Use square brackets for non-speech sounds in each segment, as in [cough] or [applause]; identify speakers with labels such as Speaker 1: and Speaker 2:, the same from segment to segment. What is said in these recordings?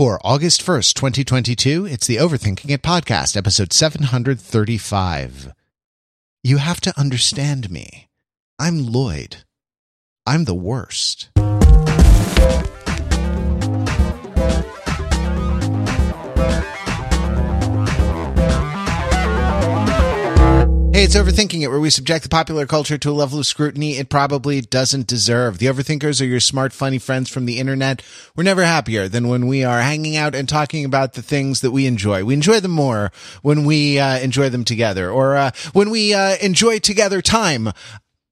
Speaker 1: For August 1st, 2022, it's the Overthinking It podcast, episode 735. You have to understand me. I'm Lloyd. I'm the worst. Hey, it's Overthinking It, where we subject the popular culture to a level of scrutiny it probably doesn't deserve. The Overthinkers are your smart, funny friends from the internet. We're never happier than when we are hanging out and talking about the things that we enjoy. We enjoy them more when we uh, enjoy them together, or uh, when we uh, enjoy together time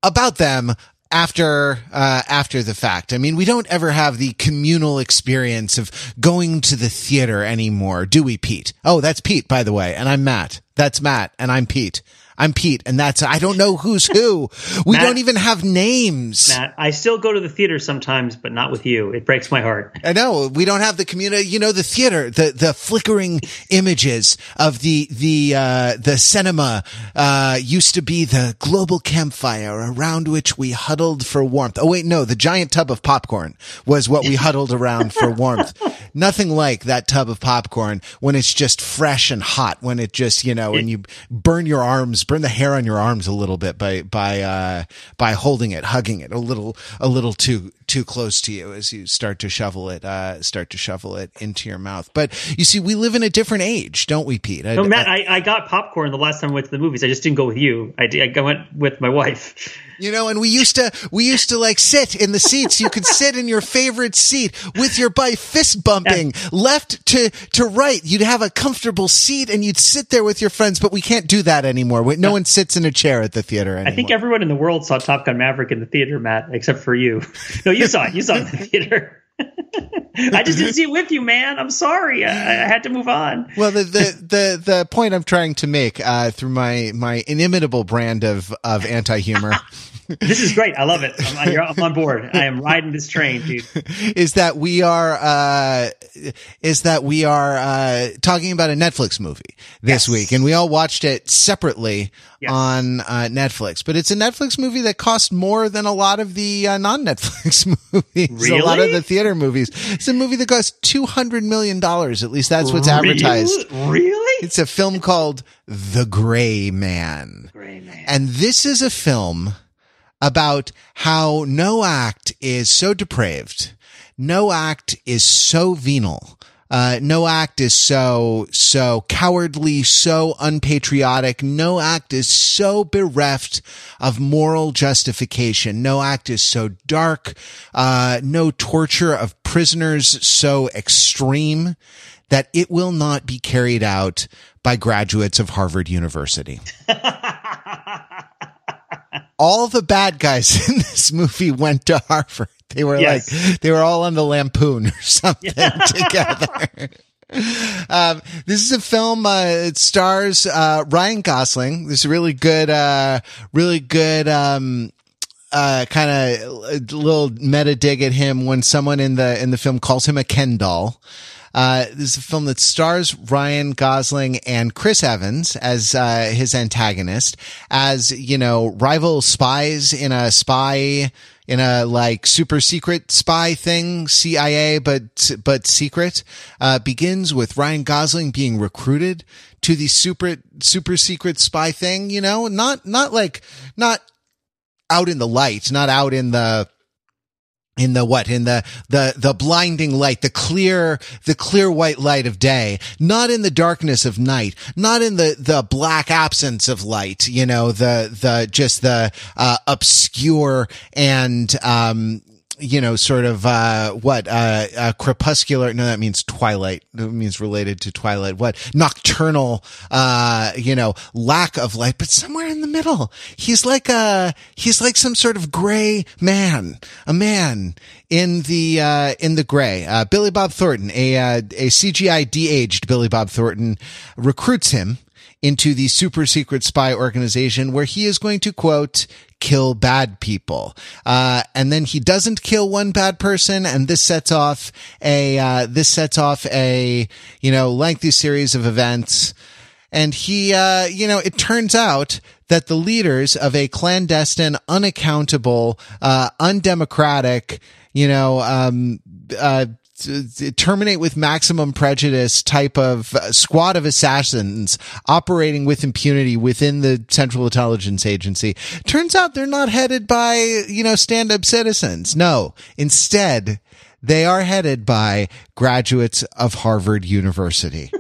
Speaker 1: about them after uh, after the fact. I mean, we don't ever have the communal experience of going to the theater anymore, do we, Pete? Oh, that's Pete, by the way, and I'm Matt. That's Matt, and I'm Pete. I'm Pete, and that's I don't know who's who. We
Speaker 2: Matt-
Speaker 1: don't even have names.
Speaker 2: Matt, I still go to the theater sometimes, but not with you. It breaks my heart.
Speaker 1: I know we don't have the community. You know, the theater, the the flickering images of the the uh, the cinema uh, used to be the global campfire around which we huddled for warmth. Oh wait, no, the giant tub of popcorn was what we huddled around for warmth. [laughs] Nothing like that tub of popcorn when it's just fresh and hot. When it just you know, and you burn your arms, burn the hair on your arms a little bit by by uh, by holding it, hugging it a little a little too too close to you as you start to shovel it uh, start to shovel it into your mouth. But you see, we live in a different age, don't we, Pete? I,
Speaker 2: No, Matt, I, I got popcorn the last time I went to the movies. I just didn't go with you. I, I went with my wife.
Speaker 1: You know, and we used to we used to like sit in the seats. You could sit in your favorite seat with your by fist bumping left to to right. You'd have a comfortable seat and you'd sit there with your friends. But we can't do that anymore. We- No one sits in a chair at the theater anymore.
Speaker 2: I think everyone in the world saw Top Gun Maverick in the theater, Matt, except for you. [laughs] No, you saw it. You saw it in the theater. I just didn't see it with you, man. I'm sorry. I, I had to move on.
Speaker 1: Well, the, the, the, the point I'm trying to make, uh, through my, my inimitable brand of, of anti-humor [laughs]
Speaker 2: This is great. I love it. I'm, you're, I'm on board. I am riding this train, dude. [laughs]
Speaker 1: is that we are, uh, is that we are, uh, talking about a Netflix movie this
Speaker 2: Yes.
Speaker 1: week and we all watched it separately
Speaker 2: Yes.
Speaker 1: on, uh, Netflix, but it's a Netflix movie that cost more than a lot of the, uh, non-Netflix [laughs] movies. A lot of the theater movies. It's a movie that costs $200 million. At least that's what's advertised.
Speaker 2: Really? Really?
Speaker 1: It's a film called The Gray Man.
Speaker 2: Great, man.
Speaker 1: And this is a film about how no act is so depraved. No act is so venal. Uh, no act is so, so cowardly, so unpatriotic. No act is so bereft of moral justification. No act is so dark. Uh, no torture of prisoners so extreme that it will not be carried out by graduates of Harvard University [laughs] all the bad guys [laughs] in this movie went to Harvard. They were
Speaker 2: Yes.
Speaker 1: like, they were all on the Lampoon or [laughs] something [laughs] together. Um, this is a film, uh, it stars, uh, Ryan Gosling. This is a really good, uh, really good, um, uh, kind of little meta dig at him when someone in the, in the film calls him a Ken doll. Uh, this is a film that stars Ryan Gosling and Chris Evans as, uh, his antagonist as, you know, rival spies in a spy, in a like super secret spy thing, CIA, but, but secret, uh, begins with Ryan Gosling being recruited to the super, super secret spy thing, you know, not, not like, not out in the light, not out in the, in the what? In the the the blinding light the clear the clear white light of day. Not in the darkness of night. Not in the the black absence of light you know the the just the uh obscure and um you know, sort of, uh, what, uh, uh, crepuscular, no, that means twilight. That means related to twilight. What? Nocturnal, uh, you know, lack of light, but somewhere in the middle. He's like a, he's like some sort of gray man, a man in the, uh, in the gray. Uh, Billy Bob Thornton, a, uh, a CGI de-aged Billy Bob Thornton recruits him into the super secret spy organization where he is going to quote, kill bad people. Uh, and then he doesn't kill one bad person. And this sets off a, uh, this sets off a, you know, lengthy series of events. And he, uh, you know, it turns out that the leaders of a clandestine, unaccountable, uh, undemocratic, you know, um, uh, terminate with maximum prejudice type of uh, squad of assassins operating with impunity within the Central Intelligence Agency. Turns out they're not headed by, you know, stand up citizens. No, instead, they are headed by graduates of Harvard University.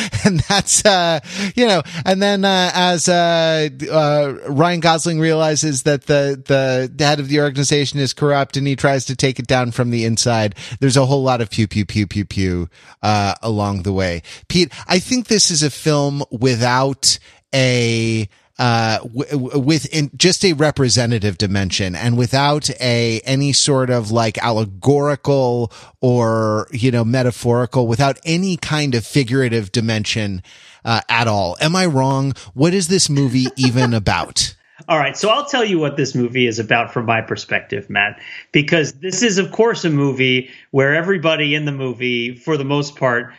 Speaker 1: [laughs] and that's uh you know and then uh as uh, uh Ryan Gosling realizes that the the head of the organization is corrupt and he tries to take it down from the inside there's a whole lot of pew pew pew pew pew uh along the way. Pete I think this is a film without a uh, w- with in just a representative dimension and without a any sort of like allegorical or you know metaphorical, without any kind of figurative dimension uh, at all. Am I wrong? What is this movie [laughs] even about?
Speaker 2: All right, so I'll tell you what this movie is about from my perspective, Matt, because this is, of course, a movie where everybody in the movie, for the most part,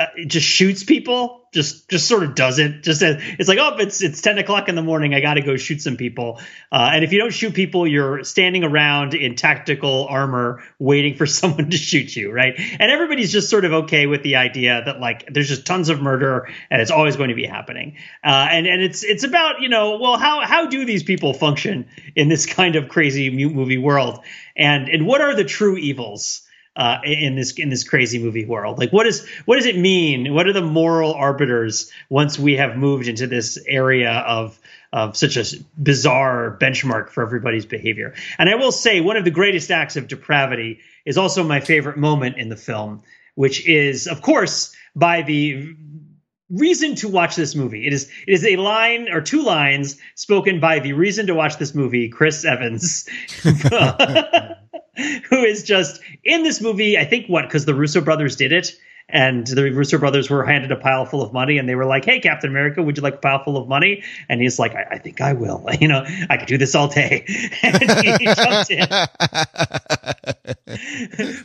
Speaker 2: uh, just shoots people just just sort of does it just as, it's like oh it's it's 10 o'clock in the morning i gotta go shoot some people. Uh, and if you don't shoot people you're standing around in tactical armor waiting for [laughs] someone to shoot you right? And everybody's just sort of okay with the idea that like there's just tons of murder and it's always going to be happening. Uh, and and it's it's about you know well how how do these people function in this kind of crazy movie world? And and what are the true evils uh, in this in this crazy movie world. Like, what is what does it mean? What are the moral arbiters once we have moved into this area of of such a bizarre benchmark for everybody's behavior? And I will say, one of the greatest acts of depravity is also my favorite moment in the film, which is, of course, by the reason to watch this movie. It is it is a line or two lines spoken by the reason to watch this movie, Chris Evans. [laughs] [laughs] [laughs] who is just in this movie. I think what because the Russo brothers did it, and the Russo brothers were handed a pile full of money, and they were like, "Hey, Captain America, would you like a pile full of money?" And he's like, "I, I think I will. [laughs] You know, I could do this all day." [laughs] and he jumped in.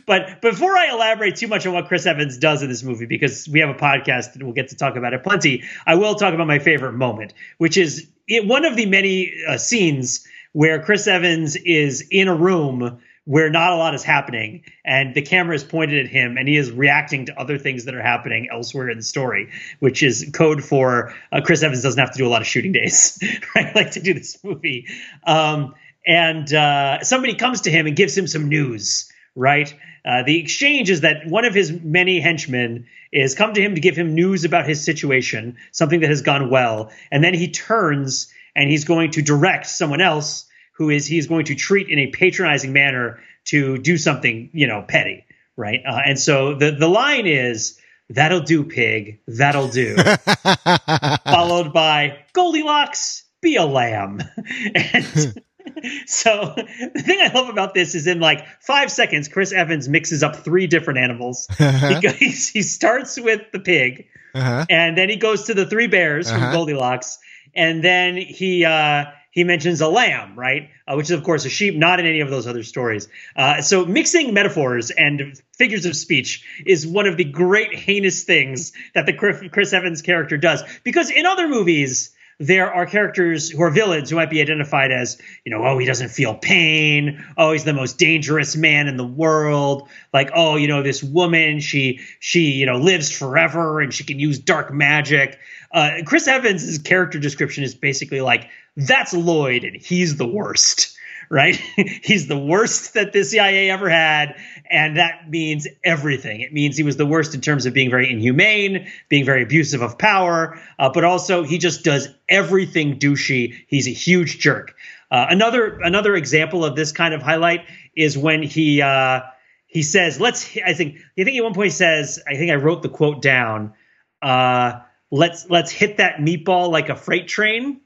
Speaker 2: but before I elaborate too much on what Chris Evans does in this movie, because we have a podcast and we'll get to talk about it plenty, I will talk about my favorite moment, which is it, one of the many uh, scenes where Chris Evans is in a room where not a lot is happening and the camera is pointed at him and he is reacting to other things that are happening elsewhere in the story which is code for uh, chris evans doesn't have to do a lot of shooting days [laughs] right? Like to do this movie. Um, and uh, somebody comes to him and gives him some news right? Uh, the exchange is that one of his many henchmen is come to him to give him news about his situation something that has gone well and then he turns and he's going to direct someone else who is he's going to treat in a patronizing manner to do something you know petty, right? Uh, and so the the line is that'll do, pig, that'll do, [laughs] followed by Goldilocks, be a lamb, [laughs] and. [laughs] so the thing I love about this is in like five seconds, Chris Evans mixes up three different animals. Uh-huh. He, he, starts with the pig, uh-huh. and then he goes to the three bears uh-huh. from Goldilocks, and then he uh, he mentions a lamb, right? Uh, which is, of course, a sheep, not in any of those other stories. Uh, so mixing metaphors and figures of speech is one of the great heinous things that the Chris Evans character does. Because in other movies, there are characters who are villains who might be identified as, you know, oh, he doesn't feel pain. Oh, he's the most dangerous man in the world. Like, oh, you know, this woman, she, she, you know, lives forever and she can use dark magic. Uh, Chris Evans' character description is basically like, that's Lloyd and he's the worst, right? [laughs] he's the worst that the CIA ever had. And that means everything. It means he was the worst in terms of being very inhumane, being very abusive of power, uh, but also he just does everything douchey. He's a huge jerk. Uh, another another example of this kind of highlight is when he uh, he says, "Let's." I think I think at one point he says, "I think I wrote the quote down." Uh, let's let's hit that meatball like a freight train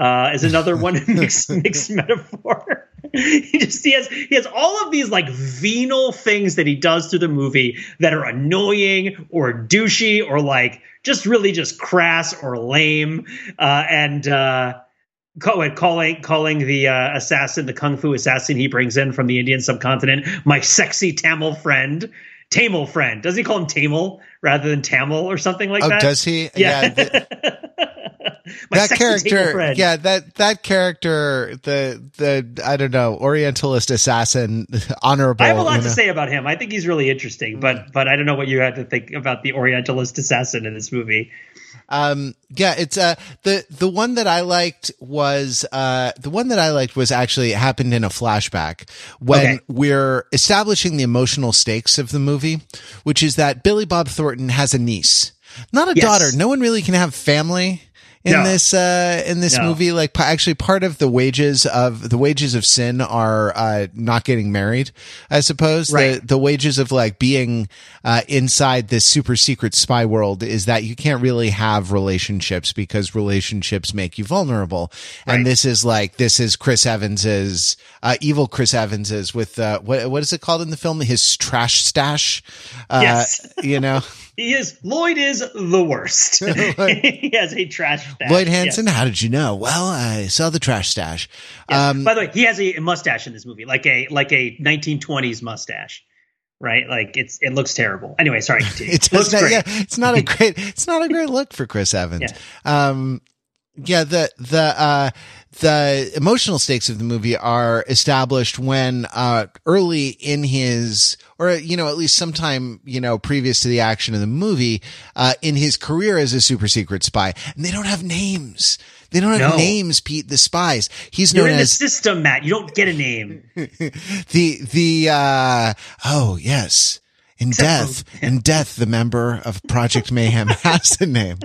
Speaker 2: uh, is another one mixed [laughs] mixed metaphor. he just he has he has all of these like venal things that he does through the movie that are annoying or douchey or like just really just crass or lame uh, and uh, calling calling the uh, assassin the kung fu assassin he brings in from the Indian subcontinent my sexy Tamil friend Tamil friend. Does he call him Tamil rather than Tamil or something like
Speaker 1: oh,
Speaker 2: that?
Speaker 1: Does he?
Speaker 2: Yeah. yeah [laughs]
Speaker 1: that character, yeah, that that character, the the I don't know, Orientalist assassin, [laughs] honorable.
Speaker 2: I have a lot to know? say about him. I think he's really interesting, but but I don't know what you had to think about the Orientalist assassin in this movie.
Speaker 1: Um, yeah, it's uh the the one that I liked was uh the one that I liked was actually happened in a flashback when okay. we're establishing the emotional stakes of the movie, which is that Billy Bob Thornton has a niece, not a yes. daughter. No one really can have family in no. this uh in this no. movie like actually part of the wages of the wages of sin are uh not getting married i suppose right. the the wages of like being uh inside this super secret spy world is that you can't really have relationships because relationships make you vulnerable right. and this is like this is chris evans's uh evil chris evans's with uh what what is it called in the film his trash stash uh yes. you know [laughs]
Speaker 2: He is Lloyd is the worst. [laughs] [laughs] he has a trash stash.
Speaker 1: Lloyd Hansen, yes. how did you know? Well, I saw the trash stash.
Speaker 2: Um, By the way, he has a mustache in this movie, like a like a 1920s mustache. Right, like it's it looks terrible. Anyway, sorry. [laughs]
Speaker 1: it looks not, great. Yeah, it's not a great. It's not a great look for Chris Evans. Yeah. Um, yeah, the the uh the emotional stakes of the movie are established when uh early in his or you know at least sometime you know previous to the action of the movie uh in his career as a super secret spy. And they don't have names. They don't have no. names pete the spies. He's
Speaker 2: You're
Speaker 1: known
Speaker 2: in
Speaker 1: as
Speaker 2: the system matt. You don't get a name. [laughs]
Speaker 1: The the uh oh yes. In Except death, in death, the member of Project Mayhem [laughs] has a name.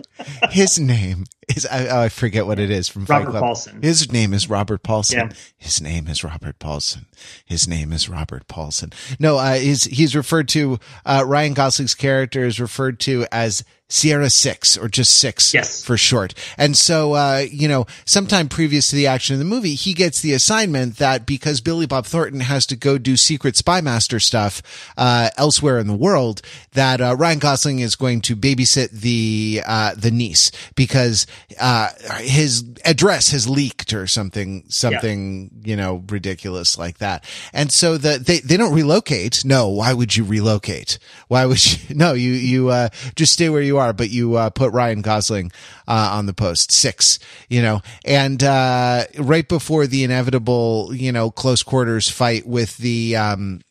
Speaker 1: His name is I, oh, I forget what it is from
Speaker 2: Robert Fight Club. Paulson.
Speaker 1: His name is Robert Paulson. Yeah. His name is Robert Paulson. His name is Robert Paulson. No, uh, he's he's referred to. Uh, Ryan Gosling's character is referred to as Sierra Six or just Six
Speaker 2: yes.
Speaker 1: for short. And so, uh, you know, sometime previous to the action of the movie, he gets the assignment that because Billy Bob Thornton has to go do secret spy master stuff, uh, elsewhere in the world, that, uh, Ryan Gosling is going to babysit the, uh, the niece because, uh, his address has leaked or something, something, yeah. you know, ridiculous like that. And so the, they, they don't relocate. No, why would you relocate? Why would you? [laughs] No, you, you, uh, just stay where you you are, but you uh, put Ryan Gosling uh, on the post six, you know, and uh, right before the inevitable, you know, close quarters fight with the um,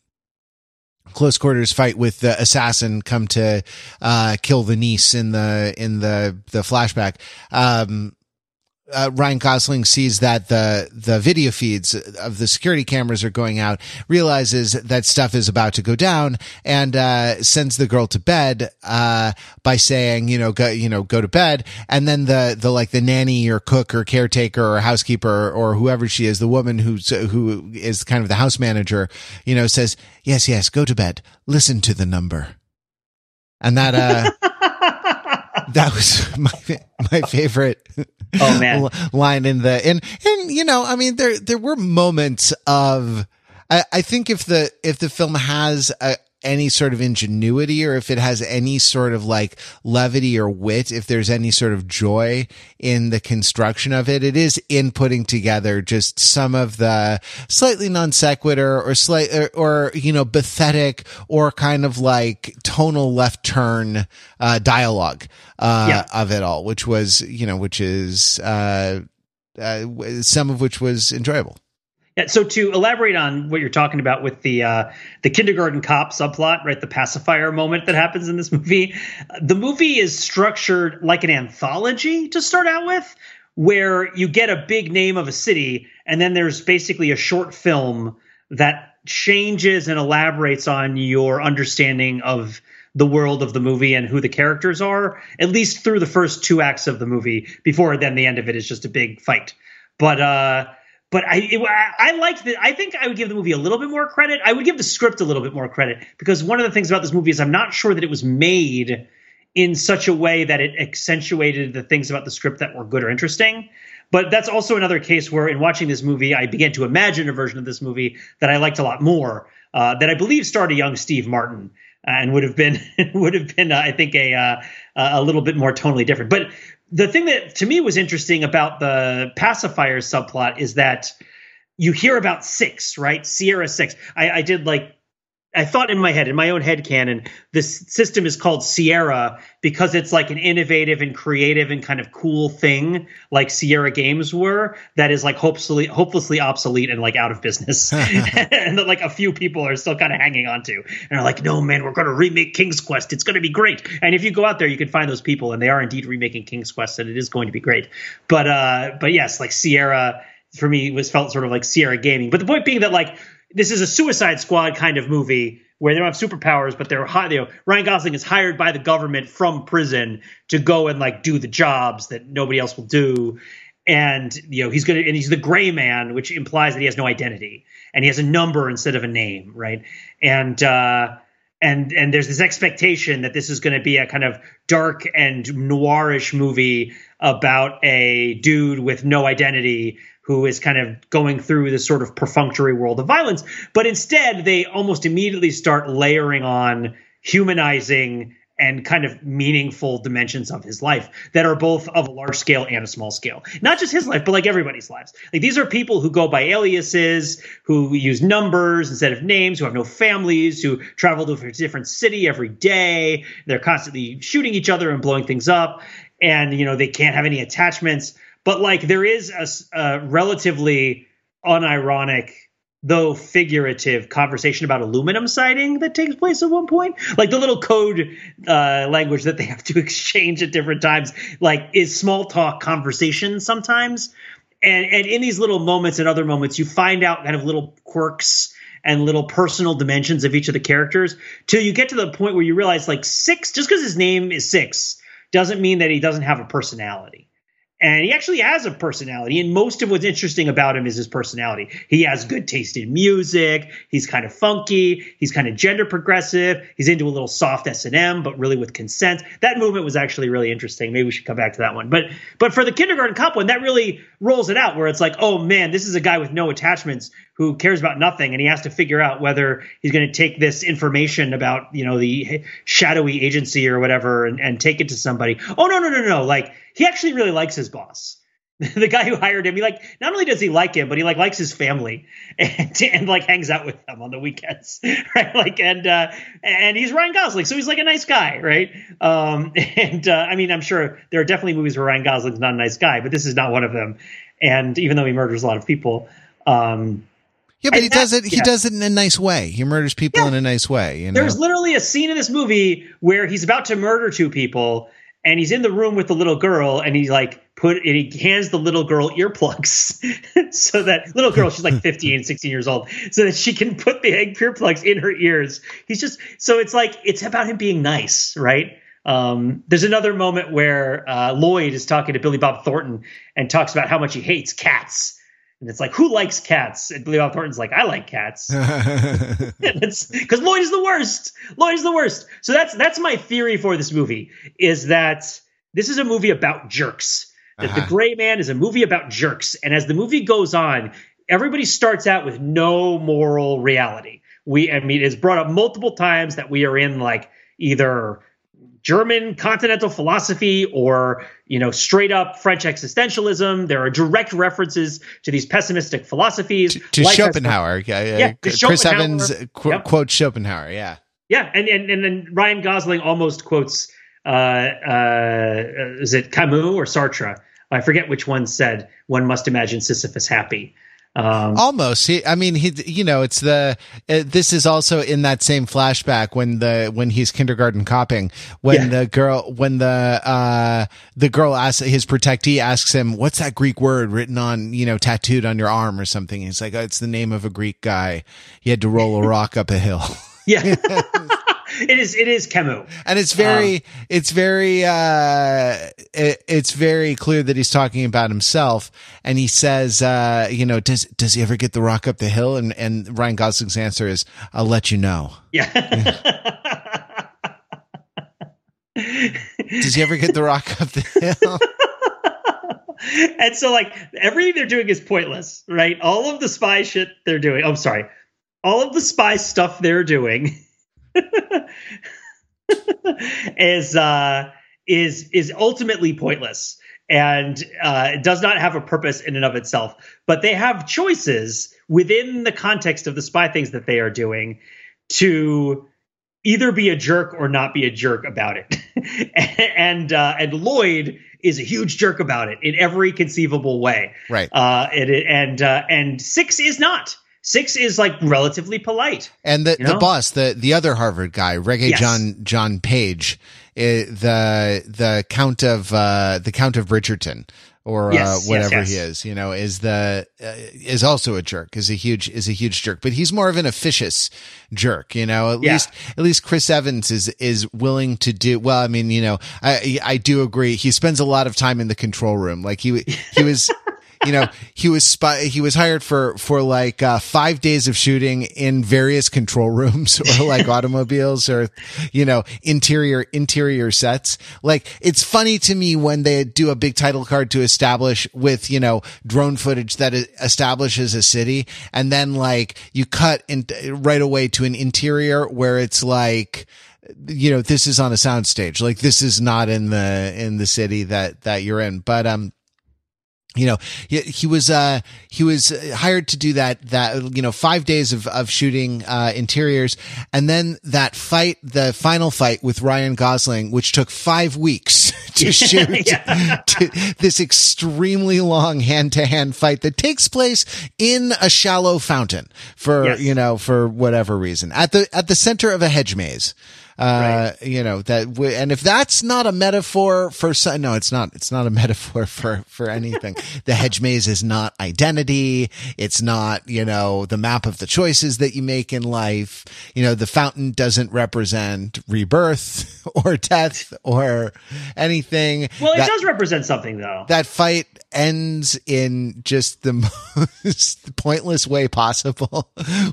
Speaker 1: close quarters fight with the assassin come to uh, kill the niece in the in the the flashback. Um, uh, Ryan Gosling sees that the the video feeds of the security cameras are going out, realizes that stuff is about to go down, and uh, sends the girl to bed uh, by saying, you know, go you know go to bed, and then the the like the nanny or cook or caretaker or housekeeper or whoever she is, the woman who's who is kind of the house manager, you know, says, yes, yes, go to bed, listen to the number, and that uh. [laughs] that was [laughs] my my favorite
Speaker 2: oh man. [laughs]
Speaker 1: line in the and and you know i mean there there were moments of I, I think if the if the film has a, any sort of ingenuity or if it has any sort of like levity or wit, if there's any sort of joy in the construction of it, it is in putting together just some of the slightly non sequitur or slight or, or, you know, pathetic or kind of like tonal left turn, uh, dialogue, uh, yeah. of it all, which was, you know, which is, uh, uh, some of which was enjoyable.
Speaker 2: Yeah, so to elaborate on what you're talking about with the uh, the kindergarten cop subplot, right? The pacifier moment that happens in this movie. The movie is structured like an anthology to start out with, where you get a big name of a city, and then there's basically a short film that changes and elaborates on your understanding of the world of the movie and who the characters are, at least through the first two acts of the movie. Before then, the end of it is just a big fight. But uh, but I it, I liked that. I think I would give the movie a little bit more credit. I would give the script a little bit more credit because one of the things about this movie is I'm not sure that it was made in such a way that it accentuated the things about the script that were good or interesting. But that's also another case where, in watching this movie, I began to imagine a version of this movie that I liked a lot more. Uh, that I believe starred a young Steve Martin and would have been [laughs] would have been, uh, I think, a uh, a little bit more tonally different. But the thing that to me was interesting about the pacifier subplot is that you hear about six, right? Sierra six. I, I did like I thought in my head, in my own head canon, this system is called Sierra because it's like an innovative and creative and kind of cool thing, like Sierra Games were, that is like hopelessly hopelessly obsolete and like out of business, [laughs] [laughs] and that like a few people are still kind of hanging on to, and are like, no man, we're going to remake King's Quest. It's going to be great. And if you go out there, you can find those people, and they are indeed remaking King's Quest, and it is going to be great. But uh, but yes, like Sierra for me was felt sort of like Sierra Gaming. But the point being that like this is a Suicide Squad kind of movie where they don't have superpowers, but they're high. You know, Ryan Gosling is hired by the government from prison to go and like do the jobs that nobody else will do. And you know he's gonna and he's the gray man, which implies that he has no identity and he has a number instead of a name, right? And uh, and and there's this expectation that this is going to be a kind of dark and noirish movie about a dude with no identity who is kind of going through this sort of perfunctory world of violence. But instead, they almost immediately start layering on humanizing and kind of meaningful dimensions of his life that are both of a large scale and a small scale. Not just his life, but like everybody's lives. Like these are people who go by aliases, who use numbers instead of names, who have no families, who travel to a different city every day. They're constantly shooting each other and blowing things up. And, you know, they can't have any attachments but like there is a, a relatively unironic though figurative conversation about aluminum siding that takes place at one point. Like the little code uh, language that they have to [laughs] exchange at different times like is small talk conversation sometimes. And and in these little moments and other moments you find out kind of little quirks and little personal dimensions of each of the characters till you get to the point where you realize like six just because his name is six doesn't mean that he doesn't have a personality and he actually has a personality and most of what's interesting about him is his personality. He has good taste in music he's kind of funky he's kind of gender progressive he's into a little soft s&m but really with consent. That movement was actually really interesting. Maybe we should come back to that one. But but for the kindergarten cop one that really rolls it out where it's like oh man this is a guy with no attachments who cares about nothing and he has to figure out whether he's going to take this information about you know the shadowy agency or whatever and, and take it to somebody. Oh no no no no. Like he actually really likes his boss. [laughs] The guy who hired him he like not only does he like him but he like likes his family [laughs] and, and like hangs out with them on the weekends [laughs] right? Like and uh and he's ryan gosling so he's like a nice guy right? Um and uh, i mean i'm sure there are definitely movies where ryan gosling's not a nice guy but this is not one of them. And even though he murders a lot of people um
Speaker 1: yeah, but he does it. He yeah. does it in a nice way. He murders people yeah. in a nice way. You know?
Speaker 2: There's literally a scene in this movie where he's about to murder two people, and he's in the room with the little girl, and he's like put and he hands the little girl earplugs [laughs] so that little girl she's like 15 16 years old so that she can put the egg earplugs in her ears he's just so it's like it's about him being nice right um, there's another moment where uh, lloyd is talking to billy bob thornton and talks about how much he hates cats and it's like, who likes cats? And Billy Bob Thornton's like, I like cats. [laughs] [laughs] Because Lloyd is the worst. Lloyd is the worst. So that's that's my theory for this movie is that this is a movie about jerks. That uh-huh. the Gray Man is a movie about jerks. And as the movie goes on, everybody starts out with no moral reality. We, I mean, it's brought up multiple times that we are in like either German continental philosophy or, you know, straight up French existentialism. There are direct references to these pessimistic philosophies.
Speaker 1: To, to like Schopenhauer. Yeah, yeah. yeah Chris Schopenhauer. Evans qu- yep. quotes Schopenhauer. Yeah.
Speaker 2: Yeah. And, and, and then Ryan Gosling almost quotes, uh, uh, is it Camus or Sartre? I forget which one said, one must imagine Sisyphus happy.
Speaker 1: Um, Almost. He, I mean, he, you know, it's the, uh, this is also in that same flashback when the, when he's kindergarten copping, when yeah. the girl, when the, uh, the girl asks, his protectee asks him, what's that Greek word written on, you know, tattooed on your arm or something? He's like, oh, it's the name of a Greek guy. He had to roll a [laughs] rock up a hill.
Speaker 2: Yeah. [laughs] [laughs] it is it is Camus,
Speaker 1: and it's very um, it's very uh, it, it's very clear that he's talking about himself, and he says, uh, you know, does does he ever get the rock up the hill? And and Ryan Gosling's answer is, I'll let you know.
Speaker 2: Yeah. [laughs]
Speaker 1: does he ever get the rock up the hill? [laughs]
Speaker 2: and so like everything they're doing is pointless, right? All of the spy shit they're doing. Oh, I'm sorry. All of the spy stuff they're doing [laughs] is uh, is is ultimately pointless and uh, does not have a purpose in and of itself. But they have choices within the context of the spy things that they are doing to either be a jerk or not be a jerk about it. [laughs] and uh, and Lloyd is a huge jerk about it in every conceivable way.
Speaker 1: Right.
Speaker 2: Uh, it, and uh, and six is not. Six is like relatively polite.
Speaker 1: And the,
Speaker 2: You know?
Speaker 1: the boss, the the other Harvard guy, Regé
Speaker 2: Yes.
Speaker 1: Jean Jean Page, eh, the the Count of uh, the Count of Bridgerton, or
Speaker 2: Yes,
Speaker 1: uh,
Speaker 2: yes,
Speaker 1: whatever
Speaker 2: yes.
Speaker 1: he is, you know, is the uh, is also a jerk, is a huge is a huge jerk, but he's more of an officious jerk, you know. At
Speaker 2: Yeah.
Speaker 1: least at least Chris Evans is is willing to do well. I mean, you know, I I do agree. He spends a lot of time in the control room, like he he was. [laughs] you know, he was spy, he was hired for, for like, uh, five days of shooting in various control rooms [laughs] or like automobiles or, you know, interior, interior sets. Like, it's funny to me when they do a big title card to establish with, you know, drone footage that establishes a city. And then like you cut in right away to an interior where it's like, you know, this is on a soundstage. Like this is not in the, in the city that, that you're in. But, um, you know, he, he was, uh, he was hired to do that, that, you know, five days of, of shooting, uh, interiors. And then that fight, the final fight with Ryan Gosling, which took five weeks [laughs] to [laughs] shoot
Speaker 2: Yeah.
Speaker 1: to this extremely long hand to hand fight that takes place in a shallow fountain for,
Speaker 2: Yes.
Speaker 1: you know, for whatever reason at the, at the center of a hedge maze. Uh, you know, that, w- and if that's not a metaphor for, so- no, it's not, it's not a [laughs] metaphor for, for anything. the hedge maze is not identity. It's not, you know, the map of the choices that you make in life. You know, the fountain doesn't represent rebirth [laughs] or death or anything.
Speaker 2: Well, it
Speaker 1: That-
Speaker 2: does represent something, though.
Speaker 1: that fight ends in just the [laughs] most pointless way possible,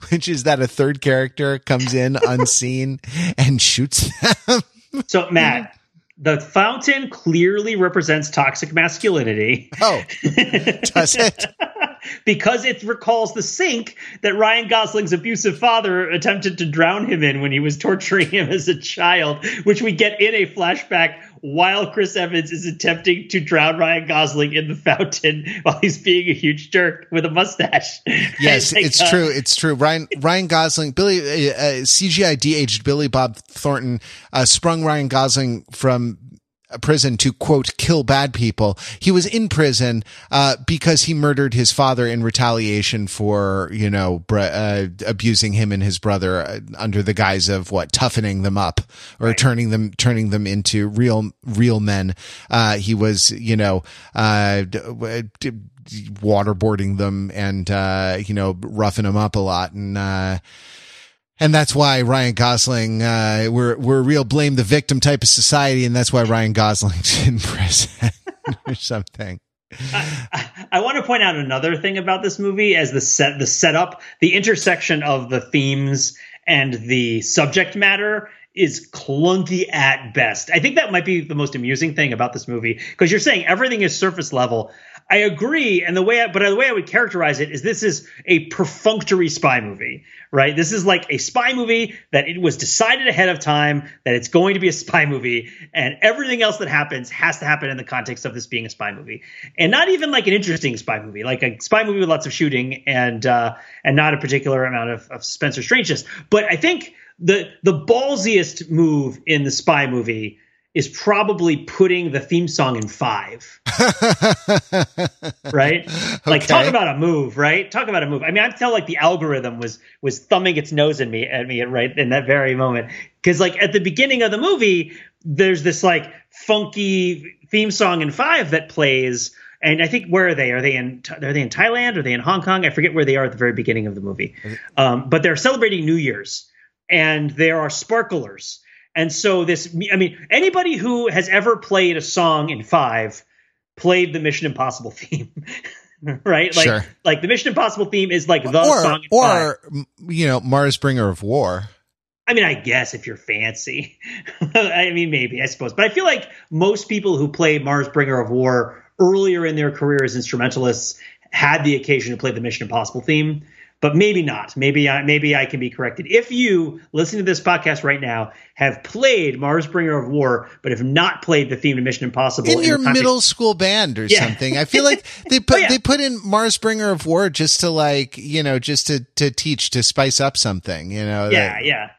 Speaker 1: which is that a third character comes in unseen and shoots them.
Speaker 2: So, [laughs] Matt, the fountain clearly represents toxic masculinity
Speaker 1: Oh, [laughs] does it?
Speaker 2: Because it recalls the sink that Ryan Gosling's abusive father attempted to drown him in when he was torturing him as a child, which we get in a flashback while Chris Evans is attempting to drown Ryan Gosling in the fountain [laughs] while he's being a huge jerk with a mustache.
Speaker 1: Yes, [laughs] it's
Speaker 2: uh,
Speaker 1: true. It's true. Ryan Ryan Gosling, Billy uh, uh, CGI de-aged Billy Bob Thornton uh, sprung Ryan Gosling from prison to quote kill bad people. He was in prison uh, because he murdered his father in retaliation for you know br- uh, abusing him and his brother uh, under the guise of what toughening them up or turning them turning them into real real men. Uh, he was you know uh, d- w- d- waterboarding them and uh, you know roughing them up a lot and. And that's why Ryan Gosling, uh, we're, we're a real blame the victim type of society. And that's why Ryan Gosling's in prison or something.
Speaker 2: I, I want to point out another thing about this movie as the set the setup, the intersection of the themes and the subject matter is clunky at best. I think that might be the most amusing thing about this movie because you're saying everything is surface level. I agree, and the way, I, but the way I would characterize it is this is a perfunctory spy movie, right? This is like a spy movie that it was decided ahead of time that it's going to be a spy movie, and everything else that happens has to happen in the context of this being a spy movie, and not even like an interesting spy movie, like a spy movie with lots of shooting and uh, and not a particular amount of, of suspense or strangeness. But I think the the ballsiest move in the spy movie is probably putting the theme song in five [laughs] right? Like talk about a move, right? Talk about a move. I mean, I felt like the algorithm was was thumbing its nose at me at me right in that very moment because like at the beginning of the movie, there's this like funky theme song in five that plays. And I think where are they? Are they in are they in Thailand? Are they in Hong Kong? I forget where they are at the very beginning of the movie. Um, but they're celebrating New Year's, and there are sparklers. And so this, I mean, anybody who has ever played a song in five played the Mission Impossible [laughs] theme, right? Like,
Speaker 1: Sure.
Speaker 2: like the Mission Impossible theme is like the
Speaker 1: or,
Speaker 2: song. In five.
Speaker 1: or, you know, Mars Bringer of War.
Speaker 2: I mean, I guess if you're fancy, [laughs] I mean, maybe I suppose, but I feel like most people who play Mars Bringer of War earlier in their career as instrumentalists had the occasion to play the Mission Impossible theme. But maybe not. Maybe I maybe I can be corrected. If you listen to this podcast right now have played Mars Bringer of War, but have not played the theme to Mission Impossible
Speaker 1: in, in your middle school band or yeah. something, I feel like they [laughs] oh, put oh, yeah. they put in Mars Bringer of War just to like you know just to to teach to spice up something. You know.
Speaker 2: Yeah, that, yeah.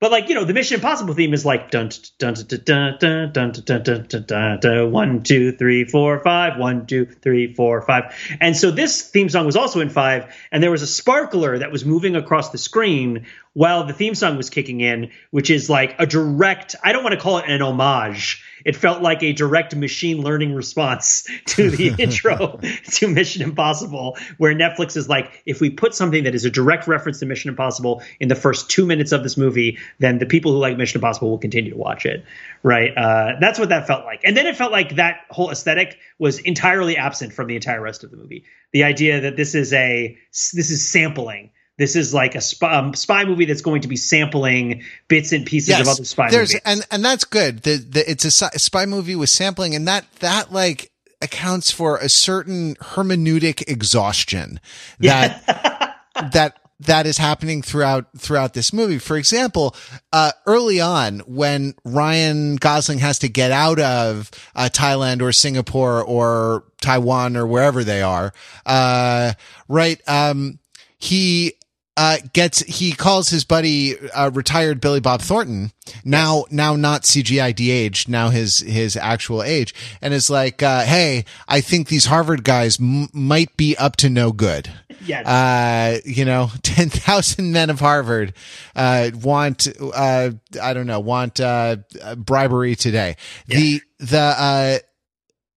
Speaker 2: But like you know, the Mission Impossible theme is like dun dun dun dun dun dun dun dun dun one two three four five one two three four five, and so this theme song was also in five, and there was a sparkler that was moving across the screen while the theme song was kicking in, which is like a direct. I don't want to call it an homage it felt like a direct machine learning response [laughs] to the [laughs] intro to Mission Impossible, where Netflix is like, if we put something that is a direct reference to Mission Impossible in the first two minutes of this movie, then the people who like Mission Impossible will continue to watch it. Right? Uh, that's what that felt like. And then it felt like that whole aesthetic was entirely absent from the entire rest of the movie. The idea that this is a this is sampling this is like a spy, um, spy, movie that's going to be sampling bits and pieces yes, of other spy there's, movies.
Speaker 1: And and that's good. The, the, it's a spy movie with sampling, and that that like accounts for a certain hermeneutic exhaustion [laughs] that yeah. that that is happening throughout throughout this movie. For example, uh, early on when Ryan Gosling has to get out of uh, Thailand or Singapore or Taiwan or wherever they are, uh, right? Um, he uh, gets he calls his buddy uh, retired Billy Bob Thornton now now not CGI de now his his actual age and is like uh, hey I think these Harvard guys m- might be up to no good
Speaker 2: yes.
Speaker 1: uh you know [laughs] 10,000 men of Harvard uh want uh I don't know want uh bribery today yeah. the the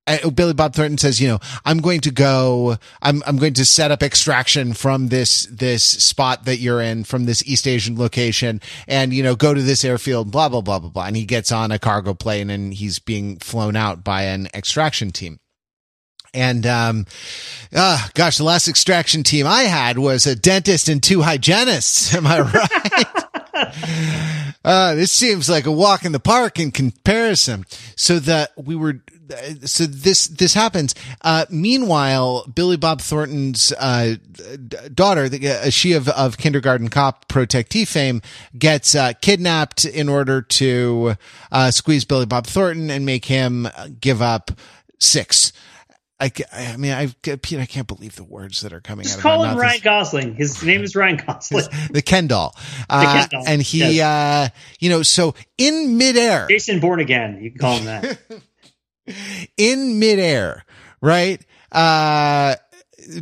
Speaker 1: uh Billy Bob Thornton says, you know, I'm going to go, I'm, I'm going to set up extraction from this, this spot that you're in from this East Asian location and, you know, go to this airfield, blah, blah, blah, blah, blah. And he gets on a cargo plane and he's being flown out by an extraction team. And, um, uh, gosh, the last extraction team I had was a dentist and two hygienists. [laughs] Am I right? [laughs] uh, this seems like a walk in the park in comparison. So that we were, so this this happens. Uh, meanwhile, Billy Bob Thornton's uh, daughter, the, uh, she of of kindergarten cop protectee fame, gets uh, kidnapped in order to uh, squeeze Billy Bob Thornton and make him give up six. I, I mean, I, Pete, I can't believe the words that are coming
Speaker 2: Just
Speaker 1: out of
Speaker 2: call him. Ryan Gosling. His name is Ryan Gosling.
Speaker 1: the Ken doll. Uh, the Ken doll. And he, yes. uh, you know, so in midair.
Speaker 2: Jason Born Again, you can call him that. [laughs]
Speaker 1: in midair, right? Uh,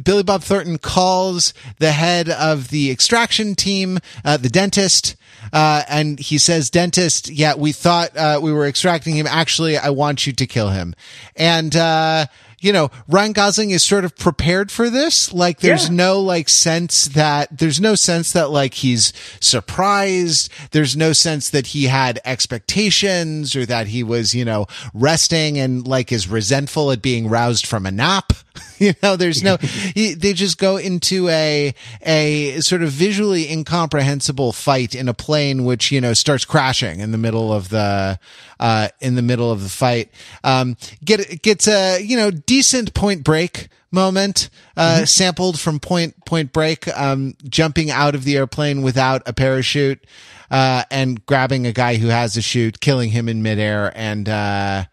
Speaker 1: Billy Bob Thornton calls the head of the extraction team, uh, the dentist, uh, and he says, dentist, yeah, we thought, uh, we were extracting him. Actually, I want you to kill him. And, uh, you know, Ryan Gosling is sort of prepared for this. Like there's yeah. no like sense that there's no sense that like he's surprised. There's no sense that he had expectations or that he was, you know, resting and like is resentful at being roused from a nap. [laughs] [laughs] you know, there's no, they just go into a, a sort of visually incomprehensible fight in a plane, which, you know, starts crashing in the middle of the, uh, in the middle of the fight. Um, get, gets a, you know, decent point break moment, uh, mm-hmm. sampled from point, point break, um, jumping out of the airplane without a parachute, uh, and grabbing a guy who has a chute, killing him in midair and, uh,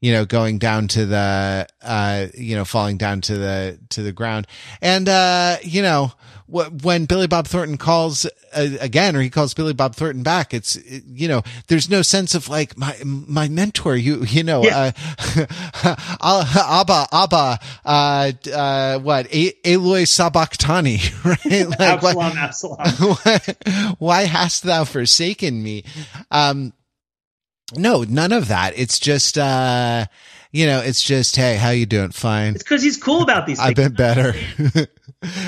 Speaker 1: you know, going down to the, uh, you know, falling down to the, to the ground. And, uh, you know, when Billy Bob Thornton calls uh, again, or he calls Billy Bob Thornton back, it's, it, you know, there's no sense of like my, my mentor, you, you know, yeah. uh, [laughs] Abba, Abba, uh, uh, what, Eloi Sabachthani, [laughs] right?
Speaker 2: Like, Absalom, what, Absalom. [laughs]
Speaker 1: Why, why hast thou forsaken me? Um, no, none of that. It's just, uh, you know, it's just, hey, how you doing? Fine.
Speaker 2: It's because he's cool about these. [laughs]
Speaker 1: I've been better. [laughs]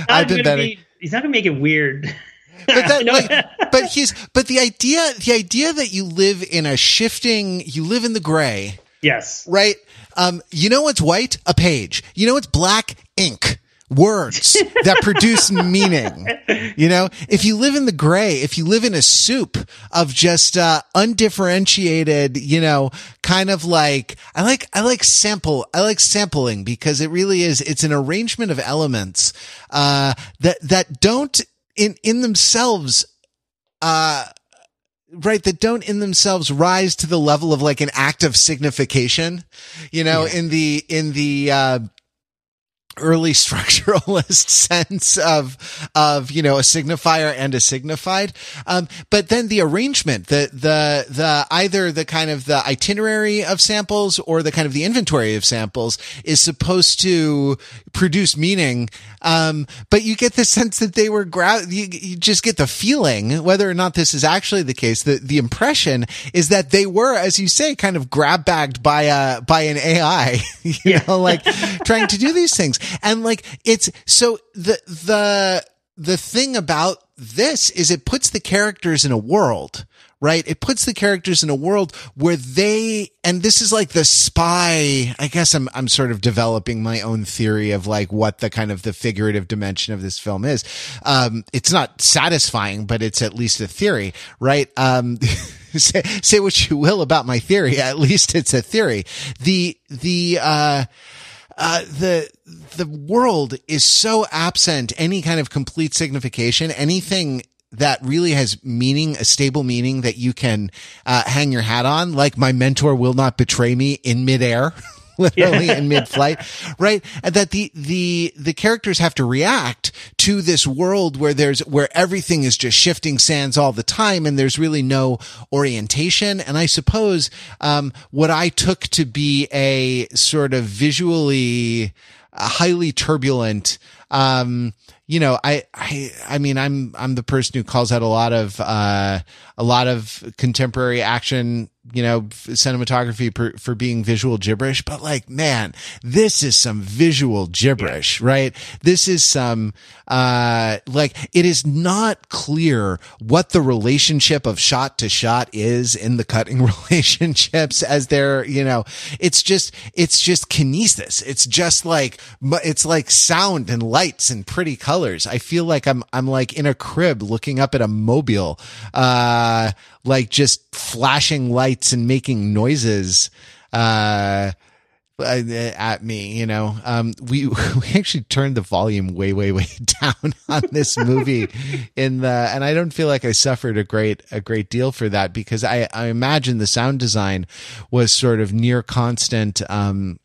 Speaker 1: I've been better.
Speaker 2: Be, he's not gonna make it weird. [laughs]
Speaker 1: but that, like, but he's, but the idea, the idea that you live in a shifting, you live in the gray.
Speaker 2: Yes.
Speaker 1: Right. Um, you know what's white? A page. You know what's black? Ink words that produce meaning. You know, if you live in the gray, if you live in a soup of just, uh, undifferentiated, you know, kind of like, I like, I like sample, I like sampling because it really is, it's an arrangement of elements, uh, that, that don't in in themselves uh right that don't in themselves rise to the level of like an act of signification you know
Speaker 2: Yeah.
Speaker 1: in the in the uh early [laughs] structuralist sense of of you know a signifier and a signified. Um but then the arrangement the the the either the kind of the itinerary of samples or the kind of the inventory of samples is supposed to produce meaning. Um but you get the [laughs] sense that they were gra- you, you just get the feeling whether or not this is actually the case the the impression is that they were as you say kind of grab bagged by a by an AI [laughs] you
Speaker 2: Yeah.
Speaker 1: know like trying to do these things and like it's so the the the thing about this is it puts the characters in a world right? It puts the characters in a world where they and this is like the spy i guess i'm i'm sort of developing my own theory of like what the kind of the figurative dimension of this film is. Um it's not satisfying but it's at least a theory right? Um [laughs] say, say what you will about my theory at least it's a theory. The the uh uh, the the world is so absent any kind of complete signification, anything that really has meaning, a stable meaning that you can uh, hang your hat on. Like my mentor will not betray me in midair. [laughs] [laughs] Literally in mid-flight, right? And that the, the, the characters have to react to this world where there's, where everything is just shifting sands all the time and there's really no orientation. And I suppose, um, what I took to be a sort of visually, uh, highly turbulent, um, you know, I, I, I mean, I'm, I'm the person who calls out a lot of, uh, a lot of contemporary action, you know, cinematography for, for being visual gibberish, but like, man, this is some visual gibberish, right? This is some, uh, like, it is not clear what the relationship of shot to shot is in the cutting [laughs] relationships as they're, you know, it's just, it's just kinesis. It's just like, it's like sound and lights and pretty colors. I feel like I'm, I'm like in a crib looking up at a mobile, uh, like just flashing lights and making noises, uh, uh, at me, you know, um, we, [laughs] we actually turned the volume way, way, way [laughs] down on this movie in the, and I don't feel like I suffered a great, a great deal for that because I, I imagine the sound design was sort of near constant, um,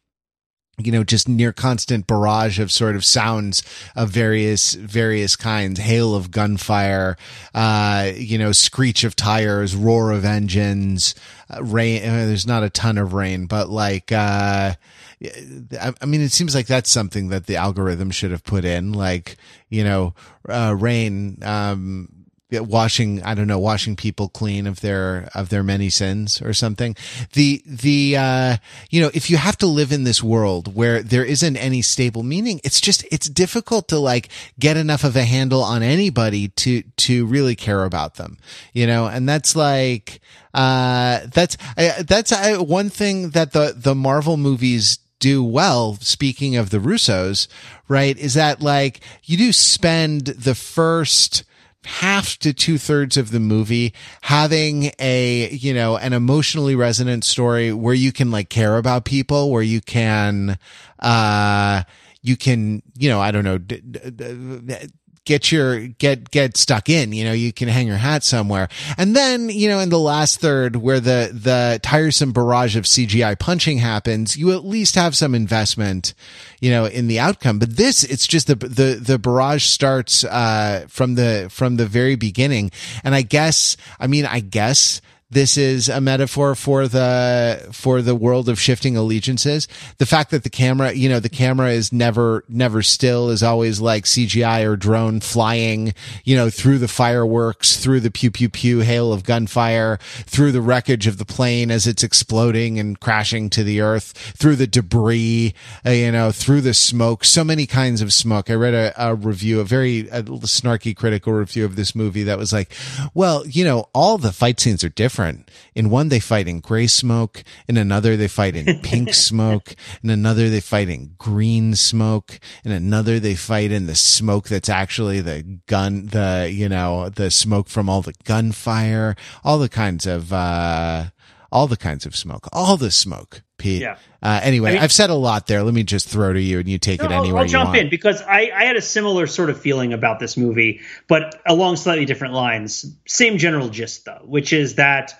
Speaker 1: you know, just near constant barrage of sort of sounds of various, various kinds, hail of gunfire, uh, you know, screech of tires, roar of engines, rain. uh, there's not a ton of rain, but like, uh, I, I mean, it seems like that's something that the algorithm should have put in, like, you know, uh, rain, um, washing i don't know washing people clean of their of their many sins or something. The the uh you know if you have to live in this world where there isn't any stable meaning it's just it's difficult to like get enough of a handle on anybody to to really care about them you know? And that's like uh that's uh, that's uh, one thing that the the marvel movies do well, speaking of the Russos, right, is that like you do spend the first half to two thirds of the movie having a, you know, an emotionally resonant story where you can like care about people, where you can, uh, you can, you know, I don't know, d- d- d- get your get get stuck in you know you can hang your hat somewhere. And then you know in the last third where the the tiresome barrage of cgi punching happens you at least have some investment you know in the outcome. But this it's just the the the barrage starts uh from the from the very beginning. And i guess i mean i guess this is a metaphor for the for the world of shifting allegiances. The fact that the camera you know the camera is never never still is always like cgi or drone flying you know through the fireworks through the pew pew pew hail of gunfire through the wreckage of the plane as it's exploding and crashing to the earth through the debris uh, you know through the smoke so many kinds of smoke. I read a, a review a very a snarky critical review of this movie that was like well you know all the fight scenes are different in one they fight in gray smoke. In another they fight in [laughs] pink smoke. In another they fight in green smoke. In another they fight in the smoke that's actually the gun the you know the smoke from all the gunfire. All the kinds of uh all the kinds of smoke all the smoke Pete. Yeah. Uh, anyway, I mean, I've said a lot there. Let me just throw to you, and you take no, it anywhere
Speaker 2: I'll, I'll jump
Speaker 1: want.
Speaker 2: in because I, I had a similar sort of feeling about this movie, but along slightly different lines. Same general gist though, which is that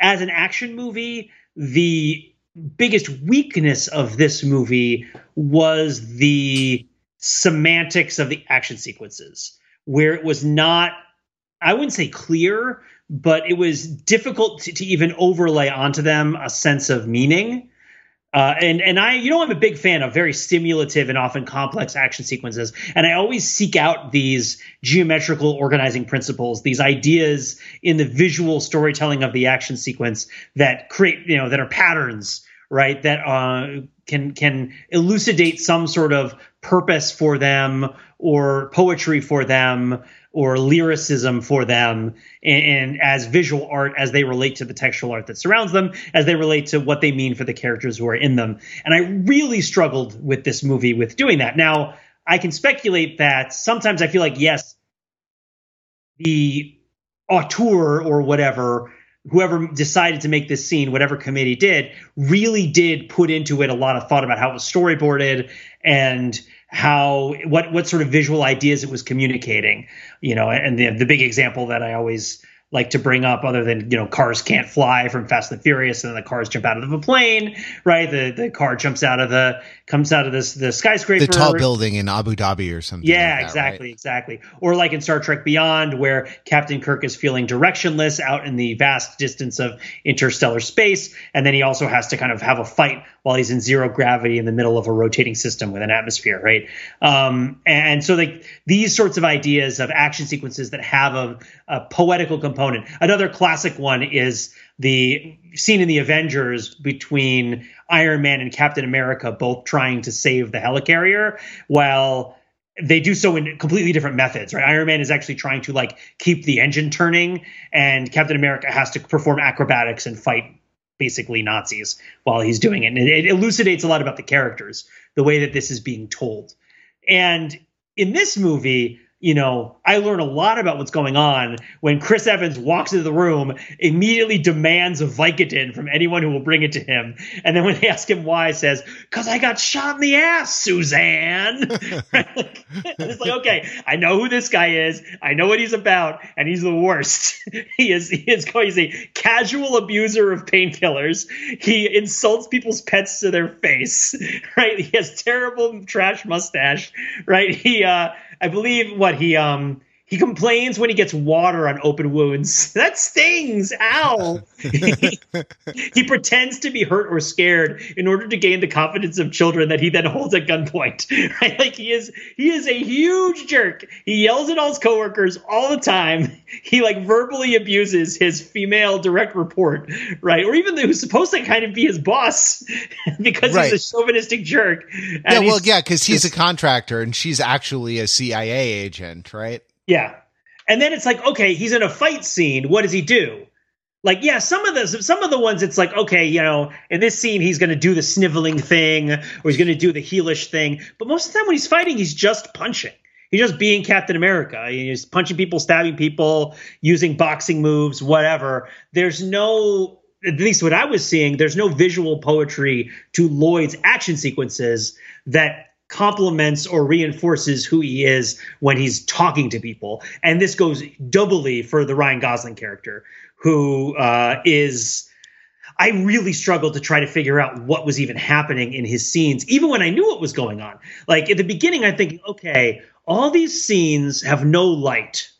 Speaker 2: as an action movie, the biggest weakness of this movie was the semantics of the action sequences, where it was not, I wouldn't say clear, but it was difficult to, to even overlay onto them a sense of meaning. Uh, and and I, you know, I'm a big fan of very stimulative and often complex action sequences, and I always seek out these geometrical organizing principles, these ideas in the visual storytelling of the action sequence that create, you know, that are patterns, right? That uh, can can elucidate some sort of purpose for them or poetry for them or lyricism for them and, and, as visual art as they relate to the textual art that surrounds them as they relate to what they mean for the characters who are in them. And i really struggled with this movie with doing that. Now i can speculate that sometimes i feel like yes the auteur or whatever whoever decided to make this scene, whatever committee did, really did put into it a lot of thought about how it was storyboarded and how what what sort of visual ideas it was communicating. You know, and the the big example that I always like to bring up other than you know cars can't fly from Fast and Furious and then the cars jump out of a plane right? The the car jumps out of the comes out of this the skyscraper.
Speaker 1: The tall building in Abu Dhabi or something
Speaker 2: yeah
Speaker 1: like that,
Speaker 2: exactly
Speaker 1: right?
Speaker 2: exactly or like in Star Trek Beyond where Captain Kirk is feeling directionless out in the vast distance of interstellar space and then he also has to kind of have a fight while he's in zero gravity in the middle of a rotating system with an atmosphere right? Um, and so like these sorts of ideas of action sequences that have a, a poetical component another classic one is the scene in the Avengers between Iron Man and Captain America both trying to save the helicarrier while they do so in completely different methods, right? Iron Man is actually trying to like keep the engine turning, and Captain America has to perform acrobatics and fight basically Nazis while he's doing it. And it, it elucidates a lot about the characters, the way that this is being told. And in this movie, you know, I learn a lot about what's going on when Chris Evans walks into the room, immediately demands a Vicodin from anyone who will bring it to him. And then when they ask him why, says, Because I got shot in the ass, Suzanne. [laughs] it's like, okay, I know who this guy is. I know what he's about, and he's the worst. [laughs] he is he is he's a casual abuser of painkillers. He insults people's pets to their face, [laughs] right? He has terrible trash mustache, right? He uh I believe what he um he complains when he gets water on open wounds. [laughs] That stings. Ow. he, [laughs] he, pretends to be hurt or scared in order to gain the confidence of children that he then holds at gunpoint. [laughs] Right? Like he is he is a huge jerk. He yells at all his coworkers all the time. He like verbally abuses his female direct report, right? Or even who's supposed to kind of be his boss because right. he's a chauvinistic jerk.
Speaker 1: Yeah, well, yeah, because he's a contractor and she's actually a CIA agent, right?
Speaker 2: Yeah. And then it's like, okay, he's in a fight scene. What does he do? Like, yeah, some of the some of the ones it's like, okay, you know, in this scene he's gonna do the sniveling thing or he's gonna do the heelish thing. But most of the time when he's fighting, he's just punching. He's just being Captain America. He's punching people, stabbing people, using boxing moves, whatever. There's no at least what I was seeing, there's no visual poetry to Lloyd's action sequences that complements or reinforces who he is when he's talking to people. And this goes doubly for the Ryan Gosling character, who uh, is. I really struggled to try to figure out what was even happening in his scenes, even when I knew what was going on. Like at the beginning, I'm thinking, okay, all these scenes have no light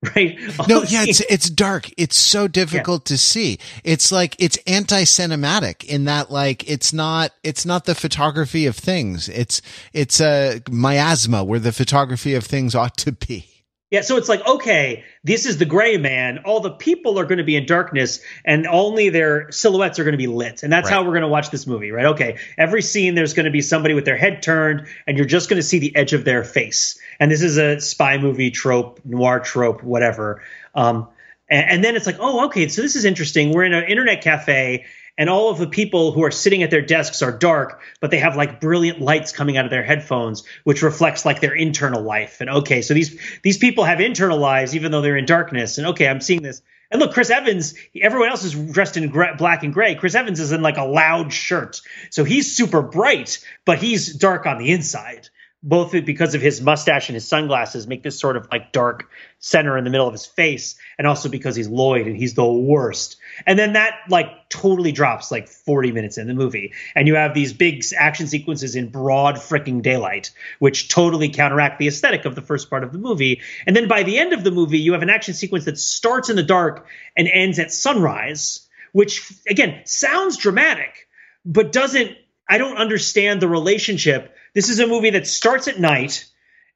Speaker 2: [laughs] right?
Speaker 1: no, yeah, it's it's dark. It's so difficult yeah. to see. It's like it's anti-cinematic in that like it's not it's not the photography of things. It's it's a miasma where the photography of things ought to be.
Speaker 2: Yeah, so it's like, okay, this is the gray man. All the people are going to be in darkness and only their silhouettes are going to be lit. And that's right. how we're going to watch this movie, right? Okay, every scene there's going to be somebody with their head turned and you're just going to see the edge of their face. And this is a spy movie trope, noir trope, whatever. Um, and, and then it's like, oh, okay, so this is interesting. We're in an internet cafe and all of the people who are sitting at their desks are dark, but they have like brilliant lights coming out of their headphones, which reflects like their internal life. And okay, so these these people have internal lives even though they're in darkness. And okay, I'm seeing this. And look, Chris Evans, everyone else is dressed in black and gray. Chris Evans is in like a loud shirt. So he's super bright, but he's dark on the inside both because of his mustache and his sunglasses make this sort of like dark center in the middle of his face and also because he's lloyd and he's the worst and then that like totally drops like 40 minutes in the movie and you have these big action sequences in broad freaking daylight which totally counteract the aesthetic of the first part of the movie and then by the end of the movie you have an action sequence that starts in the dark and ends at sunrise which again sounds dramatic but doesn't i don't understand the relationship this is a movie that starts at night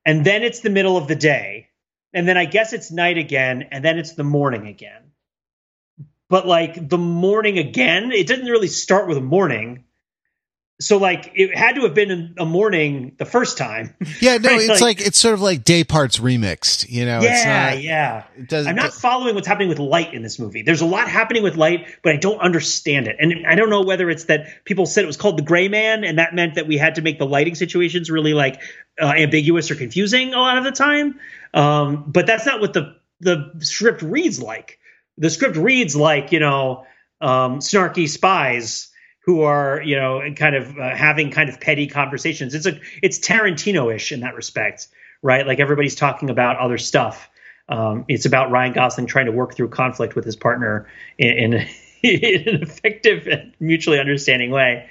Speaker 2: and then it's the middle of the day. And then I guess it's night again and then it's the morning again. But like the morning again, it didn't really start with a morning so like it had to have been a morning the first time. [laughs]
Speaker 1: Yeah, no, right? it's like, like, it's sort of like day parts remixed, you know.
Speaker 2: Yeah, not, yeah. It doesn't, I'm not following what's happening with light in this movie. There's a lot happening with light, but I don't understand it, and I don't know whether it's that people said it was called the Gray Man, and that meant that we had to make the lighting situations really like uh, ambiguous or confusing a lot of the time. Um, but that's not what the the script reads like. The script reads like you know um, snarky spies who are you know kind of uh, having kind of petty conversations. It's a it's Tarantino-ish in that respect, right? Like everybody's talking about other stuff. Um, it's about Ryan Gosling trying to work through conflict with his partner in, in, [laughs] in an effective and mutually understanding way.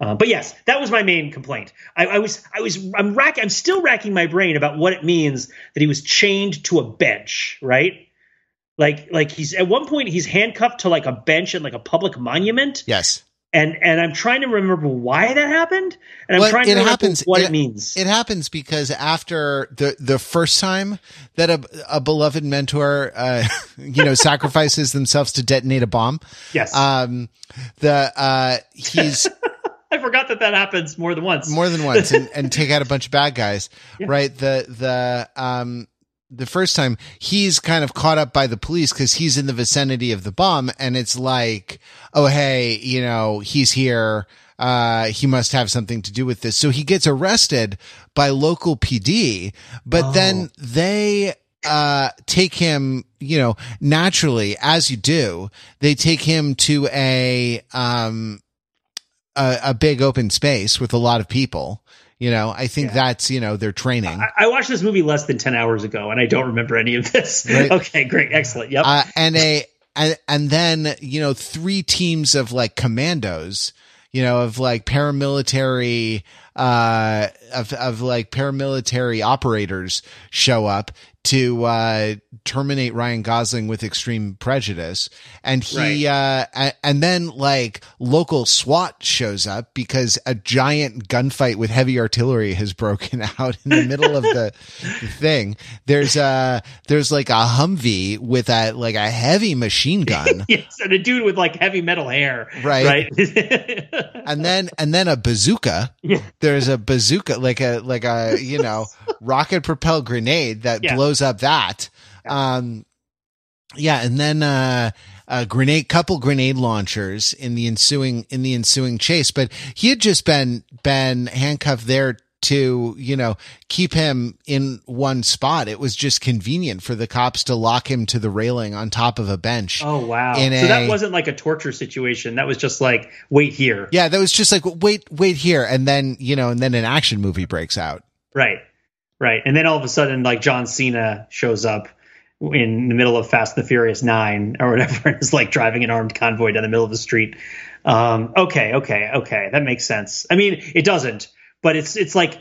Speaker 2: Uh, but yes, that was my main complaint. I, I, was, I was, I'm rack, I'm still racking my brain about what it means that he was chained to a bench, right? Like, like he's at one point he's handcuffed to like a bench in like a public monument.
Speaker 1: Yes
Speaker 2: and and I'm trying to remember why that happened, and I'm well, trying to remember happens, what it, it, means.
Speaker 1: It happens because after the the first time that a, a beloved mentor, uh, [laughs] you know, sacrifices [laughs] themselves to detonate a bomb.
Speaker 2: Yes.
Speaker 1: Um, the uh, he's. [laughs]
Speaker 2: I forgot that that happens more than once.
Speaker 1: More than once, and, and take out a bunch of bad guys, yeah. right? The the um the first time he's kind of caught up by the police because he's in the vicinity of the bomb and it's like oh hey you know he's here uh, he must have something to do with this so he gets arrested by local pd but oh. then they uh, take him you know naturally as you do they take him to a um a, a big open space with a lot of people you know, I think yeah. that's, you know, their training.
Speaker 2: I, I, watched this movie less than 10 hours ago and I don't remember any of this. [laughs] Right. okay, great. Excellent. Yep.
Speaker 1: Uh, and a, and, and then, you know, three teams of like commandos, you know, of like paramilitary, uh, of, of like paramilitary operators show up to uh, terminate Ryan Gosling with extreme prejudice, and he right. uh, and then like local SWAT shows up because a giant gunfight with heavy artillery has [laughs] broken out in the middle of the thing. There's a there's like a Humvee with a like a heavy machine gun. [laughs]
Speaker 2: yes, and a dude with like heavy metal hair.
Speaker 1: Right, right. [laughs] and then and then a bazooka. Yeah. There's a bazooka like a like a you know [laughs] rocket propelled grenade that yeah. blows blows up that. Um, yeah, and then uh, a grenade, couple grenade launchers in the ensuing in the ensuing chase. But he had just been been handcuffed there to you know keep him in one spot. It was just convenient for the cops to lock him to the railing on top of a bench.
Speaker 2: Oh wow! so a, that wasn't like a torture situation. That was just like wait here.
Speaker 1: Yeah, that was just like wait wait here, and then you know, and then an action movie breaks out.
Speaker 2: Right. Right. And then all of a sudden, like John Cena shows up in the middle of Fast and the Furious Nine or whatever, [laughs] and is like driving an armed convoy down the middle of the street. Um, okay, okay, okay, that makes sense. I mean, it doesn't, but it's it's like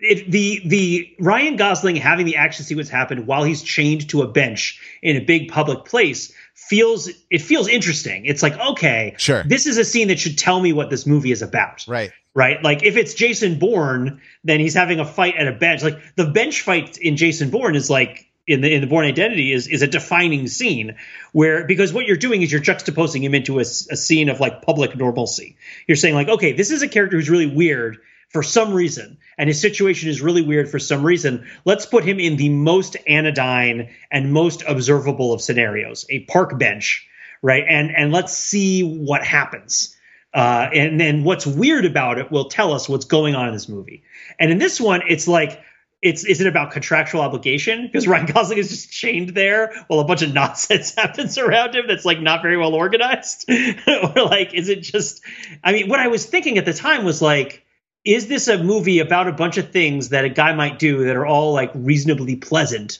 Speaker 2: it, the the Ryan Gosling having the action sequence happen while he's chained to a bench in a big public place feels it feels interesting. It's like okay,
Speaker 1: sure,
Speaker 2: this is a scene that should tell me what this movie is about.
Speaker 1: Right
Speaker 2: right? Like if it's Jason Bourne, then he's having a fight at a bench. Like the bench fight in Jason Bourne is like in the in the Bourne Identity is is a defining scene where because what you're doing is you're juxtaposing him into a, a scene of like public normalcy. You're saying like, okay, this is a character who's really weird for some reason, and his situation is really weird for some reason. Let's put him in the most anodyne and most observable of scenarios, a park bench, right? And and let's see what happens uh, and then what's weird about it will tell us what's going on in this movie. And in this one, it's like it's is it about contractual obligation because Ryan Gosling is just chained there while a bunch of nonsense [laughs] happens around him that's like not very well organized [laughs] or like is it just I mean what I was thinking at the time was like is this a movie about a bunch of things that a guy might do that are all like reasonably pleasant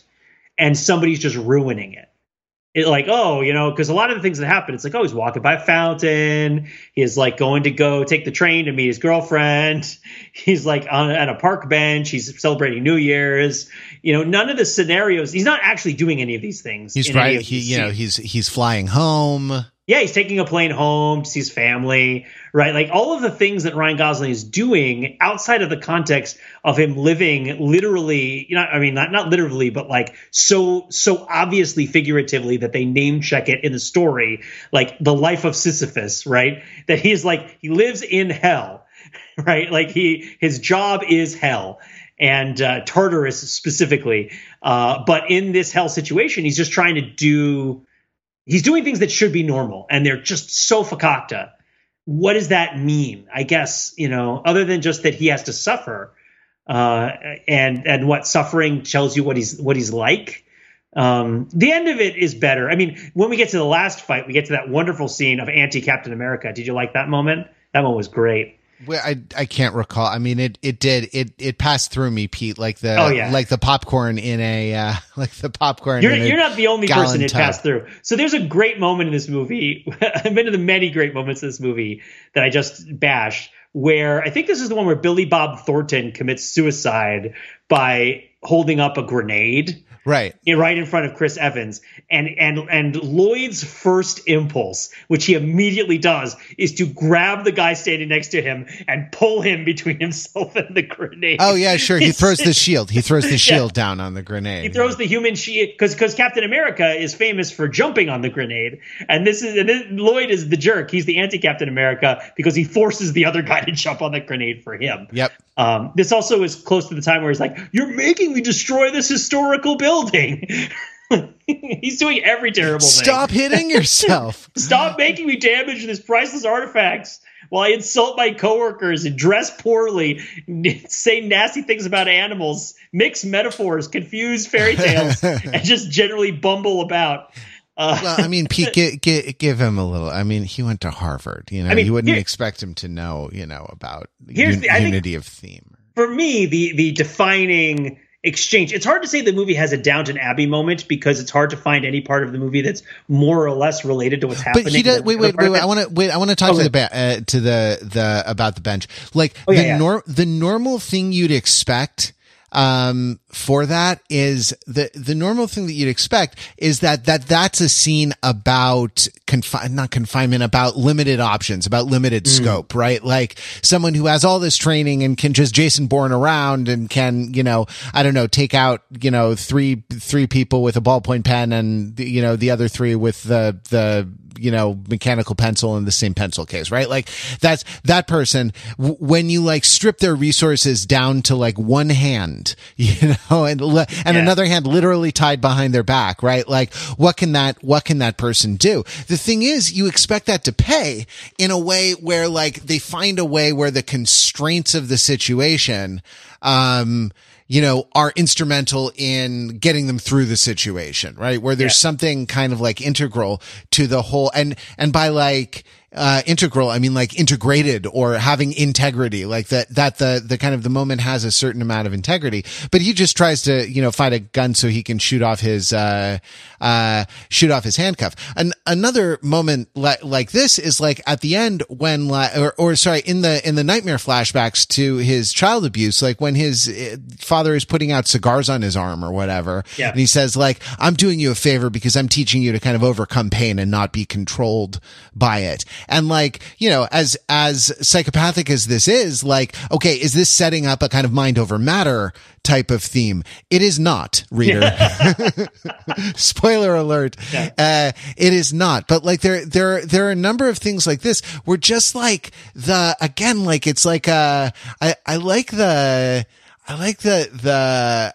Speaker 2: and somebody's just ruining it? It like oh you know because a lot of the things that happen it's like oh he's walking by a fountain he's like going to go take the train to meet his girlfriend [laughs] he's like on at a park bench he's celebrating new year's you know none of the scenarios he's not actually doing any of these things
Speaker 1: he's right he you know he's he's flying home
Speaker 2: yeah, he's taking a plane home to see his family, right? Like all of the things that Ryan Gosling is doing outside of the context of him living literally, you know, I mean, not, not literally, but like so, so obviously figuratively that they name check it in the story, like the life of Sisyphus, right? That he's like, he lives in hell, [laughs] right? Like he, his job is hell and uh, Tartarus specifically. Uh, but in this hell situation, he's just trying to do he's doing things that should be normal and they're just so fakakta. What does that mean? I guess, you know, other than just that he has to suffer, uh, and and what suffering tells you what he's what he's like. Um, the end of it is better. I mean, when we get to the last fight, we get to that wonderful scene of anti Captain America. Did you like that moment? That one was great.
Speaker 1: Well, I I can't recall. I mean, it it did it it passed through me, Pete, like the oh, yeah. like the popcorn in a uh, [laughs] like the popcorn.
Speaker 2: You're you're not the only person it tub. passed through. So there's a great moment in this movie. [laughs] I've been to the many great moments in this movie that I just bashed. Where I think this is the one where Billy Bob Thornton commits suicide by holding up a grenade
Speaker 1: right.
Speaker 2: Right in front of Chris Evans. And and and Lloyd's first impulse which he immediately does is to grab the guy standing next to him and pull him between [laughs] himself and the grenade.
Speaker 1: Oh yeah sure. He throws the [laughs] shield. He throws the shield yeah. down on the grenade.
Speaker 2: He throws yeah. the human shield because because Captain America is famous for jumping on the grenade. And this is and this, Lloyd is the jerk. He's the anti Captain America because he forces the other guy to jump on the grenade for him.
Speaker 1: Yep.
Speaker 2: Um, this also is close to the time where he's like, "You're making me destroy this historical building." [laughs] he's doing every terrible
Speaker 1: thing. Stop hitting yourself. [laughs]
Speaker 2: Stop making me damage this priceless artifacts while I insult my coworkers and dress poorly, [laughs] say nasty things about animals, mix metaphors, confuse fairy tales, and just generally bumble about.
Speaker 1: Uh, well, I mean, Pete, give, give, give, him a little. I mean, he went to Harvard. You know, I mean, you wouldn't here, expect him to know, you know, about un- the, unity of theme.
Speaker 2: For me, the the defining exchange. It's hard to say the movie has a Downton Abbey moment because it's hard to find any part of the movie that's more or less related to what's happening.
Speaker 1: But he does. Wait, wait, wait, wait. I want to wait. I want to talk to the uh, to the the about the bench. Like oh, yeah, the yeah. Nor- the normal thing you'd expect um, for that is the the normal thing that you'd expect is that that that's a scene about confine not confinement about limited options about limited mm. scope right like someone who has all this training and can just Jason Bourne around and can you know I don't know take out you know three three people with a ballpoint pen and you know the other three with the the you know, mechanical pencil in the same pencil case, right? Like that's that person w- when you like strip their resources down to like one hand, [laughs] you know, and le- and yeah. another hand literally tied behind their back, right? Like what can that what can that person do? The thing is, you expect that to pay in a way where like they find a way where the constraints of the situation um you know, are instrumental in getting them through the situation, right? Where there's yeah. something kind of like integral to the whole and, and by like, uh, integral, I mean like integrated or having integrity, like that, that the, the kind of the moment has a certain amount of integrity, but he just tries to, you know, find a gun so he can shoot off his, uh, uh, shoot off his handcuff. And another moment like, like this is like at the end when, or, or sorry, in the, in the nightmare flashbacks to his child abuse, like when his uh, father is putting out cigars on his arm or whatever. Yeah. And he says like, I'm doing you a favor because I'm teaching you to kind of overcome pain and not be controlled by it. And like, you know, as, as psychopathic as this is, like, okay, is this setting up a kind of mind over matter type of theme? It is not, reader. [laughs] Spoiler alert. Yeah. Uh, it is not. But like there, there, there are a number of things like this where just like the, again, like it's like, uh, I, I like the, I like the, the,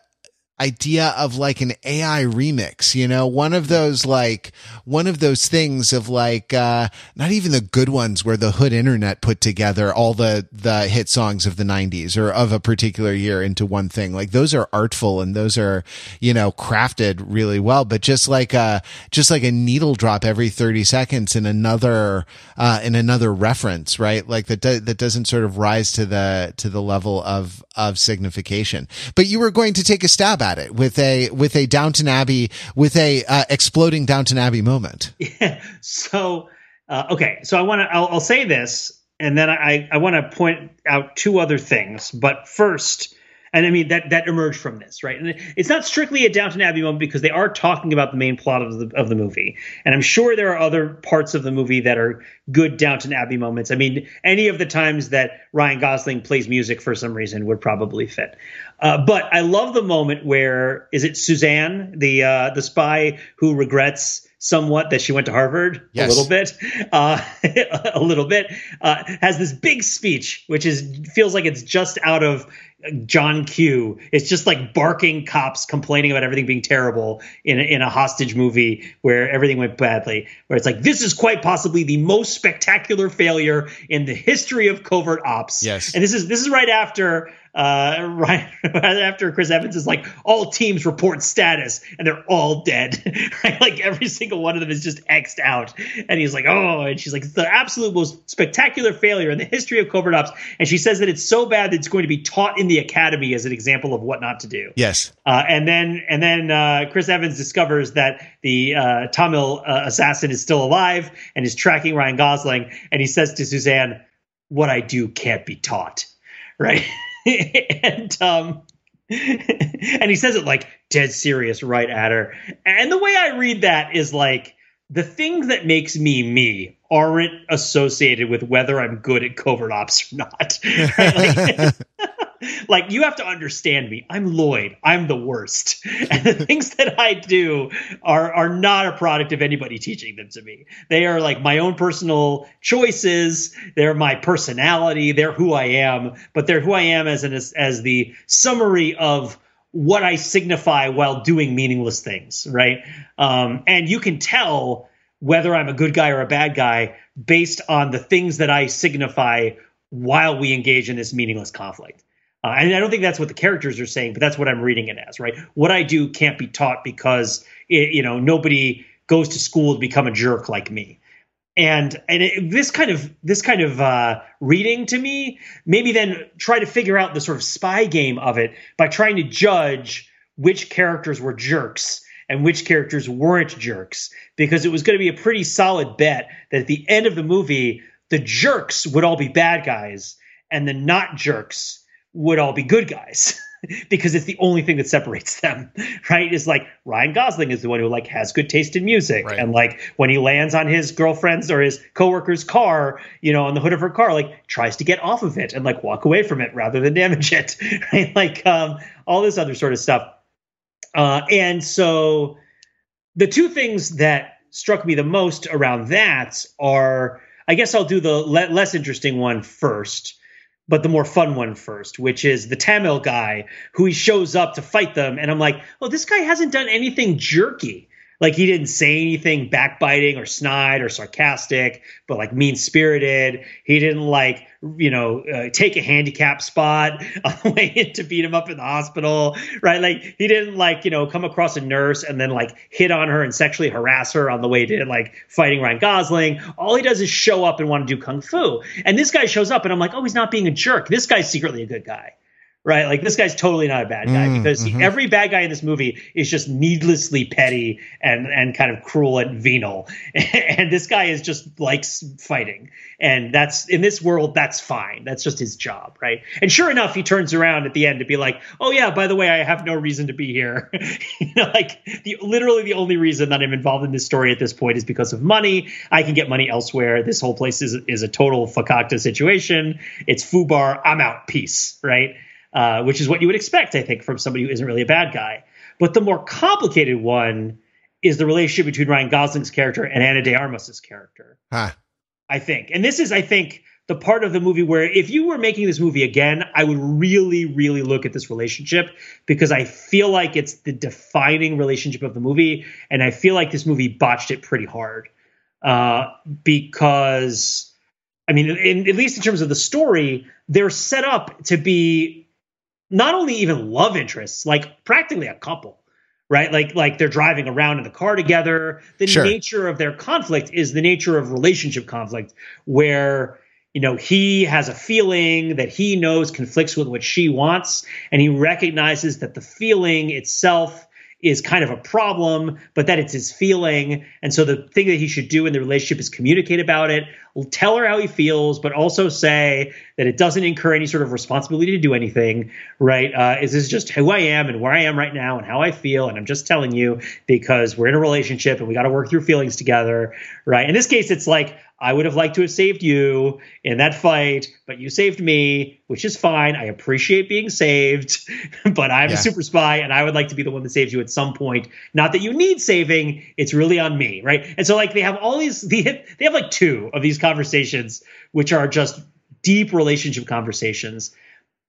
Speaker 1: idea of like an AI remix, you know, one of those like one of those things of like uh not even the good ones where the hood internet put together all the the hit songs of the 90s or of a particular year into one thing. Like those are artful and those are, you know, crafted really well, but just like a just like a needle drop every 30 seconds in another uh in another reference, right? Like that do, that doesn't sort of rise to the to the level of of signification. But you were going to take a stab at it with a with a Downton Abbey with a uh, exploding Downton Abbey moment. [laughs]
Speaker 2: Yeah. So uh, okay, so I want to I'll, I'll, say this, and then I I want to point out two other things. But first, and I mean that that emerged from this, right? And it's not strictly a Downton Abbey moment because they are talking about the main plot of the of the movie, and I'm sure there are other parts of the movie that are good Downton Abbey moments. I mean, any of the times that Ryan Gosling plays music for some reason would probably fit. Uh, but I love the moment where is it Suzanne, the uh, the spy who regrets somewhat that she went to Harvard yes. a little bit, [laughs] uh, [laughs] a little bit, uh, has this big speech, which is feels like it's just out of John Q. It's just like barking cops complaining about everything being terrible in a, in a hostage movie where everything went badly. Where it's like this is quite possibly the most spectacular failure in the history of covert ops.
Speaker 1: Yes,
Speaker 2: and this is this is right after uh, right, [laughs] right after Chris Evans is like, all teams report status, and they're all dead. [laughs] right, like every single one of them is just xed out, and he's like, oh, and she's like, it's the absolute most spectacular failure in the history of covert ops, and she says that it's so bad that it's going to be taught in the academy as an example of what not to do.
Speaker 1: Yes,
Speaker 2: uh, and then and then uh, Chris Evans discovers that the uh, Tamil uh, assassin is still alive and is tracking Ryan Gosling, and he says to Suzanne, "What I do can't be taught." [laughs] Right. [laughs] and um [laughs] and he says it like dead serious right at her. And the way I read that is like the thing that makes me me aren't associated with whether I'm good at covert ops or not. Right? Like, like you have to understand me. I'm Lloyd. I'm the worst. [laughs] And the things that I do are are not a product of anybody teaching them to me. They are like my own personal choices. They're my personality. They're who I am, but they're who I am as an as, as the summary of what I signify while doing meaningless things, right? Um, and you can tell whether I'm a good guy or a bad guy based on the things that I signify while we engage in this meaningless conflict. Uh, and I don't think that's what the characters are saying, but that's what I'm reading it as, right? What I do can't be taught because it, you know nobody goes to school to become a jerk like me. And and it, this kind of this kind of uh, reading to me, maybe then try to figure out the sort of spy game of it by trying to judge which characters were jerks and which characters weren't jerks, because it was going to be a pretty solid bet that at the end of the movie, the jerks would all be bad guys and the not jerks would all be good guys [laughs] because it's the only thing that separates them, [laughs] right? Is like Ryan Gosling is the one who like has good taste in music, right. and like when he lands on his girlfriend's or his coworker's car, you know, on the hood of her car, like tries to get off of it and like walk away from it rather than damage it, [laughs] right? Like um, all this other sort of stuff. Uh, and so the two things that struck me the most around that are, I guess I'll do the le- less interesting one first but the more fun one first, which is the Tamil guy who he shows up to fight them. And I'm like, oh, this guy hasn't done anything jerky. Like he didn't say anything backbiting or snide or sarcastic, but like mean spirited. He didn't like, you know, uh, take a handicap spot [laughs] on the way in to beat him up in the hospital, right? Like he didn't like, you know, come across a nurse and then like hit on her and sexually harass her on the way to like fighting Ryan Gosling. All he does is show up and want to do kung fu. And this guy shows up and I'm like, oh, he's not being a jerk. This guy's secretly a good guy right? Like this guy's totally not a bad guy mm, because mm-hmm. he, every bad guy in this movie is just needlessly petty and and kind of cruel and venal, [laughs] and this guy is just likes fighting, and that's in this world that's fine. That's just his job, right? And sure enough, he turns around at the end to be like, "Oh yeah, by the way, I have no reason to be here." [laughs] you know, like the literally the only reason that I'm involved in this story at this point is because of money. I can get money elsewhere. This whole place is is a total fakakta situation. It's foobar. I'm out. Peace. Right uh, which is what you would expect, I think, from somebody who isn't really a bad guy. But the more complicated one is the relationship between Ryan Gosling's character and Ana de Armas's character.
Speaker 1: Huh.
Speaker 2: I think, and this is, I think, the the part of the movie where if you were making this movie again, I would really, really look at this relationship because I feel like it's the defining relationship of the movie, and I feel like this movie botched it pretty hard. Uh, because, I mean, in, at least in terms of the story, they're set up to be not only even love interests, like practically a couple right like like they're driving around in the car together the sure. nature of their conflict is the nature of relationship conflict where you know he has a feeling that he knows conflicts with what she wants and he recognizes that the feeling itself is kind of a problem, but that it's his feeling. And so the thing that he should do in the relationship is communicate about it, tell her how he feels, but also say that it doesn't incur any sort of responsibility to do anything, right? Uh, is this just who I am and where I am right now and how I feel? And I'm just telling you because we're in a relationship and we got to work through feelings together, right? In this case, it's like, I would have liked to have saved you in that fight, but you saved me, which is fine. I appreciate being saved, [laughs] but I'm yeah. a super spy and I would like to be the one that saves you at some point. Not that you need saving, it's really on me, right? And so like they have all these [laughs] they have like two of these conversations which are just deep relationship conversations.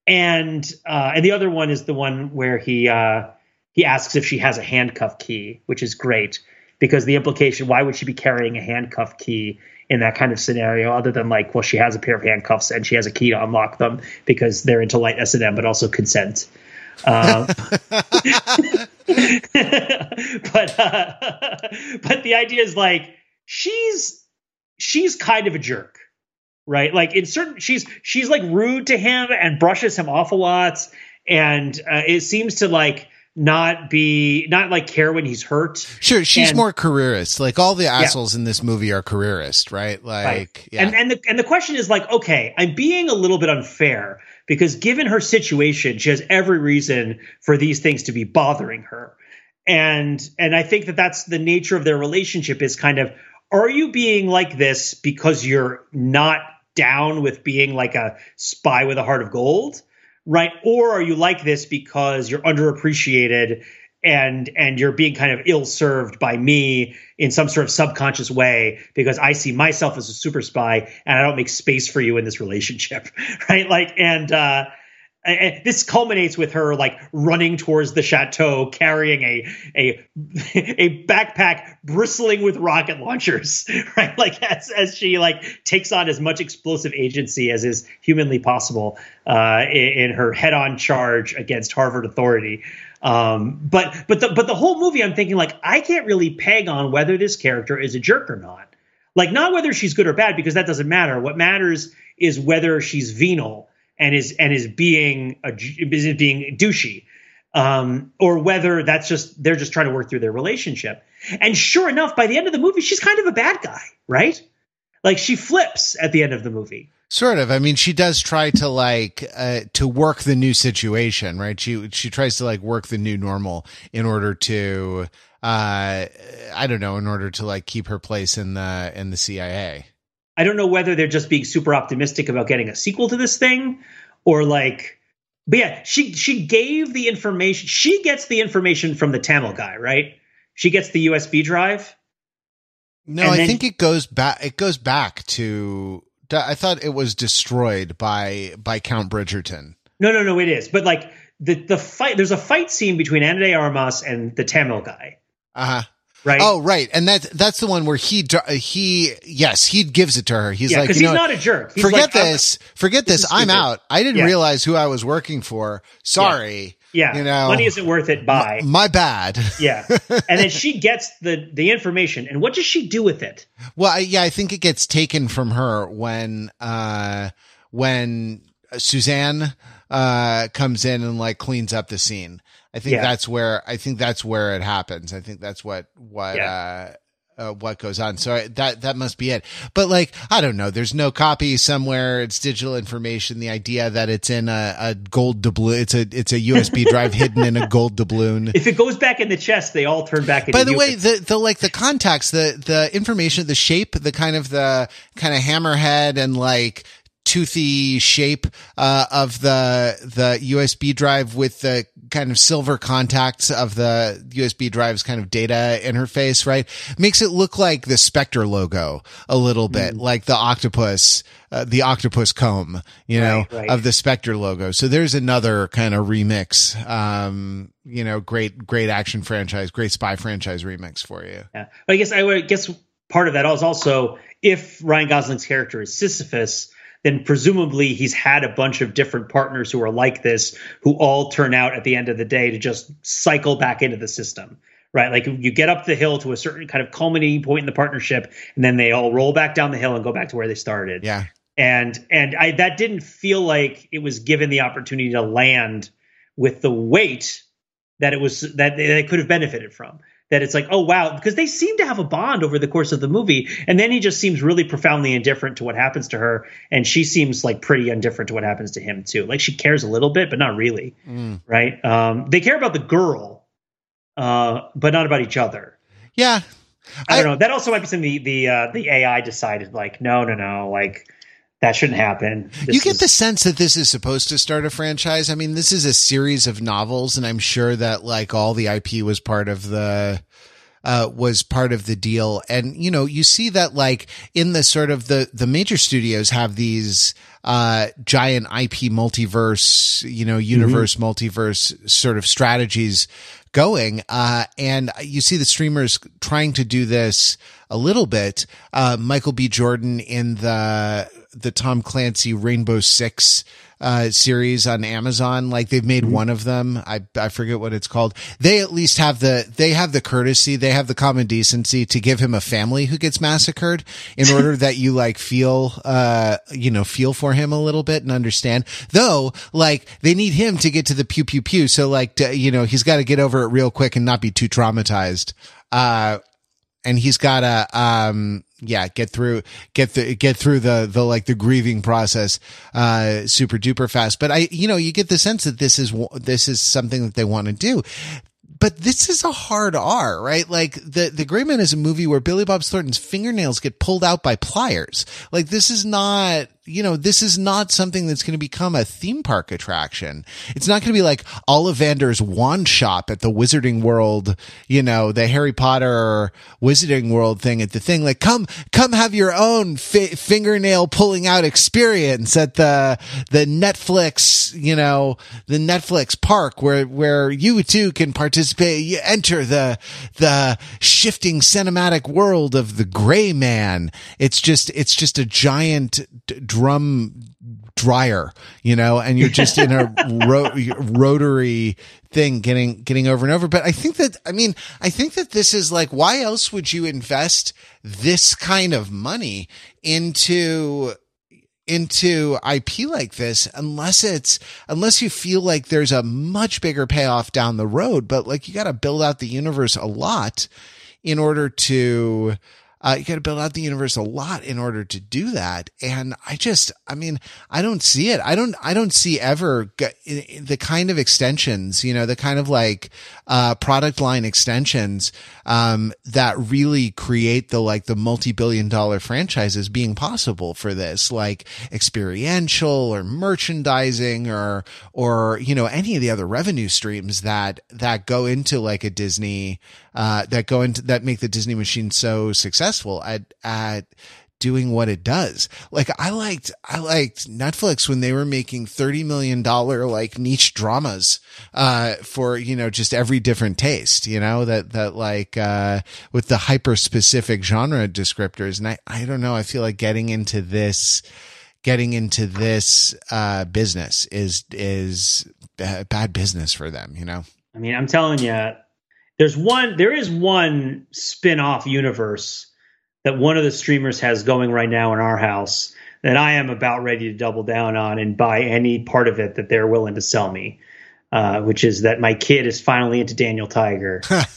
Speaker 2: And uh and the other one is the one where he uh he asks if she has a handcuff key, which is great because the implication why would she be carrying a handcuff key in that kind of scenario other than like well she has a pair of handcuffs and she has a key to unlock them because they're into light s&m but also consent. Uh, [laughs] but uh, but the idea is like she's she's kind of a jerk right? Like in certain she's she's like rude to him and brushes him off a lot. And uh, it seems to like not be not like care when he's hurt.
Speaker 1: Sure, she's and, more careerist. Like all the assholes yeah. in this movie are careerist, right? Like right.
Speaker 2: Yeah. And and the and the question is like, okay, I'm being a little bit unfair because given her situation, she has every reason for these things to be bothering her. And and I think that that's the nature of their relationship is kind of are you being like this because you're not down with being like a spy with a heart of gold? Right? Or are you like this because you're underappreciated and and you're being kind of ill served by me in some sort of subconscious way because I see myself as a super spy and I don't make space for you in this relationship, [laughs] right? Like and uh and this culminates with her like running towards the chateau carrying a a [laughs] a backpack bristling with rocket launchers [laughs] right? Like as as she like takes on as much explosive agency as is humanly possible uh, in, in, her head-on charge against harvard authority. Um, but but the but the whole movie i'm thinking like i can't really peg on whether this character is a jerk or not. Like not whether she's good or bad because that doesn't matter. What matters is whether she's venal and is and is being a is being douchey um, or whether that's just they're just trying to work through their relationship. And sure enough, by the end of the movie, she's kind of a bad guy, right? Like she flips at the end of the movie.
Speaker 1: Sort of. I mean, she does try to like uh, to work the new situation, right? She she tries to like work the new normal in order to uh I don't know, in order to like keep her place in the in the CIA.
Speaker 2: I don't know whether they're just being super optimistic about getting a sequel to this thing or like but yeah, she she gave the information. She gets the information from the Tamil guy, right? She gets the USB drive.
Speaker 1: No, I think it goes back it goes back to I thought it was destroyed by by Count Bridgerton.
Speaker 2: No, no, no, it is. But like the the fight there's a fight scene between Ana de Armas and the Tamil guy.
Speaker 1: Uh-huh right? Oh, right. And that's that's the one where he he yes he gives it to her. He's yeah, like,
Speaker 2: you
Speaker 1: he's
Speaker 2: know, not a jerk.
Speaker 1: He's forget like, this. Forget this. this I'm out. I didn't yeah. realize who I was working for. Sorry.
Speaker 2: Yeah. yeah.
Speaker 1: You know,
Speaker 2: money isn't worth it. Bye.
Speaker 1: My, my bad.
Speaker 2: yeah. [laughs] And then she gets the the information, and what does she do with it?
Speaker 1: Well, I, yeah, I think it gets taken from her when uh when Suzanne uh comes in and like cleans up the scene I think yeah. that's where I think that's where it happens. I think that's what what yeah. uh, uh, what goes on. So that that must be it. But like I don't know. There's no copy somewhere. It's digital information. The idea that it's in a, a gold doubloon. It's a it's a USB [laughs] drive hidden in a gold doubloon.
Speaker 2: If it goes back in the chest, they all turn back.
Speaker 1: By the way, the the like the contacts, the the information, the shape, the kind of the kind of hammerhead and like toothy shape uh, of the the USB drive with the kind of silver contacts of the USB drive's kind of data interface, right? Makes it look like the Spectre logo a little bit, mm. like the octopus, uh, the octopus comb, you know, right, right. of the Spectre logo. So there's another kind of remix. Um, you know, great, great action franchise, great spy franchise remix for you.
Speaker 2: Yeah. But I guess I would guess part of that is also if Ryan Gosling's character is Sisyphus, then presumably he's had a bunch of different partners who are like this, who all turn out at the end of the day to just cycle back into the system. Right, like you get up the hill to a certain kind of culminating point in the partnership, and then they all roll back down the hill and go back to where they started.
Speaker 1: Yeah,
Speaker 2: and and I that didn't feel like it was given the opportunity to land with the weight that it was that they could have benefited from that it's like, oh wow, because they seem to have a bond over the course of the movie, and then he just seems really profoundly indifferent to what happens to her, and she seems like pretty indifferent to what happens to him too. Like she cares a little bit, but not really, mm. right? Um, they care about the girl, uh, but not about each other.
Speaker 1: Yeah,
Speaker 2: I, I don't know. That also might be something the the uh, the AI decided like, no, no, no, like that shouldn't happen.
Speaker 1: This you get is- the sense that this is supposed to start a franchise. I mean, this is a series of novels, and I'm sure that like all the IP was part of the uh, was part of the deal. And, you know, you see that like in the sort of the, the major studios have these, uh, giant IP multiverse, you know, universe, mm-hmm. multiverse sort of strategies going. Uh, and you see the streamers trying to do this a little bit. Uh, Michael B. Jordan in the, the Tom Clancy Rainbow Six uh, series on Amazon. Like they've made mm-hmm. one of them. I, I forget what it's called. They at least have the, they have the courtesy, they have the common decency to give him a family who gets massacred in order [laughs] that you like feel, uh, you know, feel for him a little bit and understand. Though, like they need him to get to the pew pew pew. So like, to, you know, he's got to get over it real quick and not be too traumatized. Uh, and he's got to, um, yeah, get through, get the, get through the, the, like the grieving process, uh, super duper fast. But I, you know, you get the sense that this is, this is something that they want to do but this is a hard R, right? Like the, the Gray Man is a movie where Billy Bob Thornton's fingernails get pulled out by pliers. Like this is not, you know, this is not something that's going to become a theme park attraction. It's not going to be like Ollivander's wand shop at the Wizarding World, you know, the Harry Potter Wizarding World thing at the thing. Like, come, come have your own fi- fingernail pulling out experience at the, the Netflix, you know, the Netflix park where, where you too can participate. You enter the, the shifting cinematic world of the gray man. It's just, it's just a giant, drum dryer, you know, and you're just in a [laughs] ro- rotary thing getting, getting over and over. But I think that, I mean, I think that this is like, why else would you invest this kind of money into, into IP like this unless it's, unless you feel like there's a much bigger payoff down the road, but like you got to build out the universe a lot in order to, uh, you got to build out the universe a lot in order to do that. And I just, I mean, I don't see it. I don't, I don't see ever the kind of extensions, you know, the kind of like, uh, product line extensions, um, that really create the, like the multi-billion dollar franchises being possible for this, like experiential or merchandising or, or, you know, any of the other revenue streams that, that go into like a Disney, uh, that go into, that make the Disney machine so successful at, at, doing what it does. Like I liked, I liked Netflix when they were making $30 million like niche dramas, uh, for, you know, just every different taste, you know, that, that like, uh, with the hyper specific genre descriptors. And I, I don't know. I feel like getting into this, getting into this, uh, business is, is bad business for them, you know?
Speaker 2: I mean, I'm telling you, there's one, there is one spin off universe that one of the streamers has going right now in our house that I am about ready to double down on and buy any part of it that they're willing to sell me. Uh, which is that my kid is finally into Daniel Tiger. [laughs]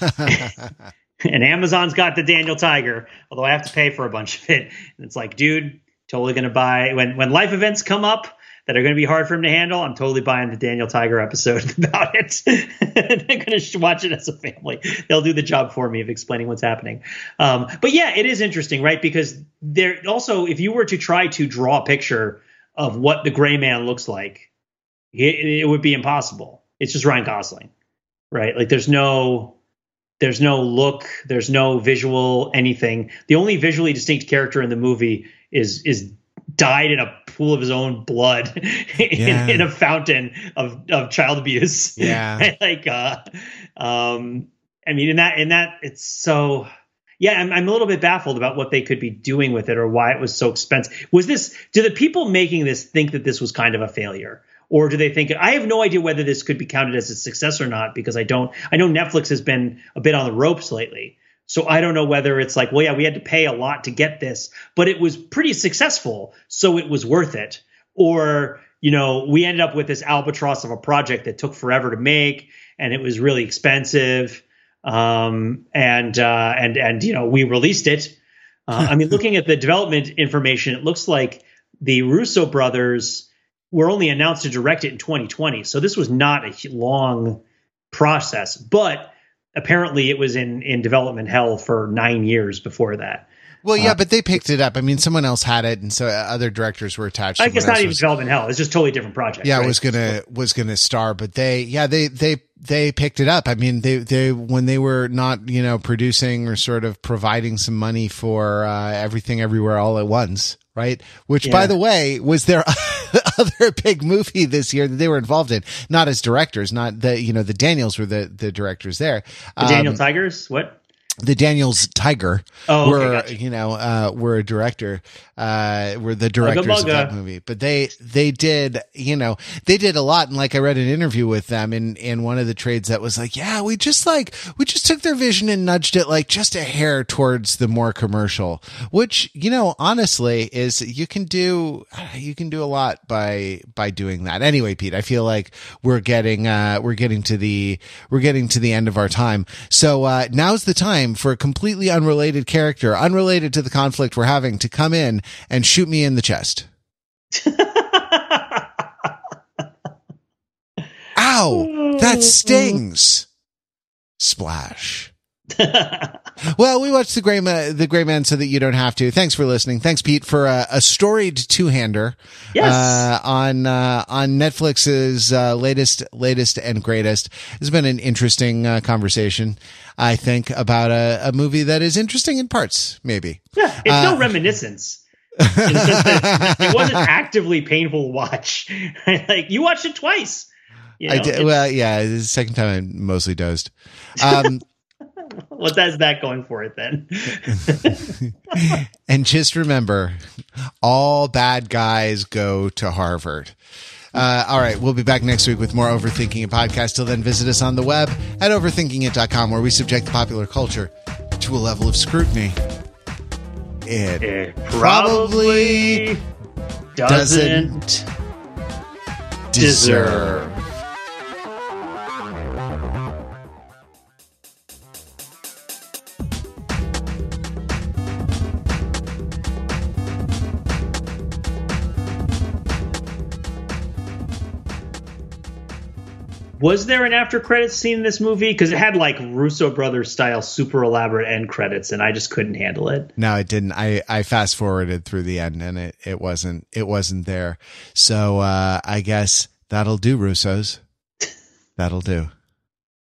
Speaker 2: [laughs] and Amazon's got the Daniel Tiger, although I have to pay for a bunch of it. And it's like, dude, totally going to buy when when life events come up that are going to be hard for him to handle, I'm totally buying the Daniel Tiger episode [laughs] about it. [laughs] They're going to watch it as a family. They'll do the job for me of explaining what's happening. Um, but yeah, it is interesting, right? Because there also, if you were to try to draw a picture of what the gray man looks like, it, it would be impossible. It's just Ryan Gosling, right? Like there's no there's no look, there's no visual anything. The only visually distinct character in the movie is is died in a pool of his own blood [laughs] in, yeah. in, a fountain of, of child abuse.
Speaker 1: Yeah. [laughs]
Speaker 2: like uh um I mean in that in that it's so yeah, I'm, I'm a little bit baffled about what they could be doing with it or why it was so expensive. Was this do the people making this think that this was kind of a failure? or do they think I have no idea whether this could be counted as a success or not because I don't I know Netflix has been a bit on the ropes lately. So I don't know whether it's like, well, yeah, we had to pay a lot to get this, but it was pretty successful, so it was worth it. Or, you know, we ended up with this albatross of a project that took forever to make and it was really expensive. Um, and uh, and and you know, we released it. Uh, I mean, [laughs] looking at the development information, it looks like the Russo brothers were only announced to direct it in 2020. So this was not a long process, but apparently it was in in development hell for 9 years before that.
Speaker 1: Well, yeah, uh, but they picked it up. I mean, someone else had it, and so other directors were attached.
Speaker 2: I guess not even was, development hell. It's just totally different project.
Speaker 1: Yeah, right? it was gonna was gonna star, but they, yeah, they they they picked it up. I mean, they they when they were not you know producing or sort of providing some money for uh, everything everywhere all at once right? Which, yeah. by the way, was their [laughs] other big movie this year that they were involved in. Not as directors, not the you know the Daniels were the the directors there.
Speaker 2: The um, Daniel Tigers, what?
Speaker 1: the Daniels Tiger
Speaker 2: oh,
Speaker 1: were,
Speaker 2: gotcha.
Speaker 1: you know, uh, were a director, uh, were the directors of that movie, but they, they did, you know, they did a lot. And like I read an interview with them in, in one of the trades that was like, yeah, we just like, we just took their vision and nudged it like just a hair towards the more commercial, which, you know, honestly is you can do, [sighs] you can do a lot by, by doing that. Anyway, Pete, I feel like we're getting, uh, we're getting to the, we're getting to the end of our time. So, uh, now's the time for a completely unrelated character, unrelated to the conflict we're having, to come in and shoot me in the chest. Ow! That stings. Splash. [laughs] well, we watched the Gray Man, the Gray Man, so that you don't have to. Thanks for listening. Thanks, Pete, for a, a storied two hander.
Speaker 2: Yes.
Speaker 1: Uh, on uh, on Netflix's uh, latest latest and greatest. It's been an interesting uh, conversation. I think about a, a, movie that is interesting in parts. Maybe.
Speaker 2: Yeah, it's no uh, reminiscence. [laughs] it wasn't actively painful to watch. [laughs] like you watched it twice.
Speaker 1: You know? I did. Well, yeah, the second time I mostly dozed. Um, [laughs]
Speaker 2: what has that going for it then?
Speaker 1: and just remember, all bad guys go to Harvard. Uh, all right, we'll be back next week with more Overthinking It podcast. Till then, visit us on the web at overthinkingit.com where we subject the popular culture to a level of scrutiny. It,
Speaker 2: it probably doesn't, doesn't deserve. Was there an after credits scene in this movie? Because it had like Russo brothers style super elaborate end credits, and I just couldn't handle it.
Speaker 1: No, it didn't. I, I fast forwarded through the end, and it, it wasn't it wasn't there. So uh, I guess that'll do, Russos. That'll do.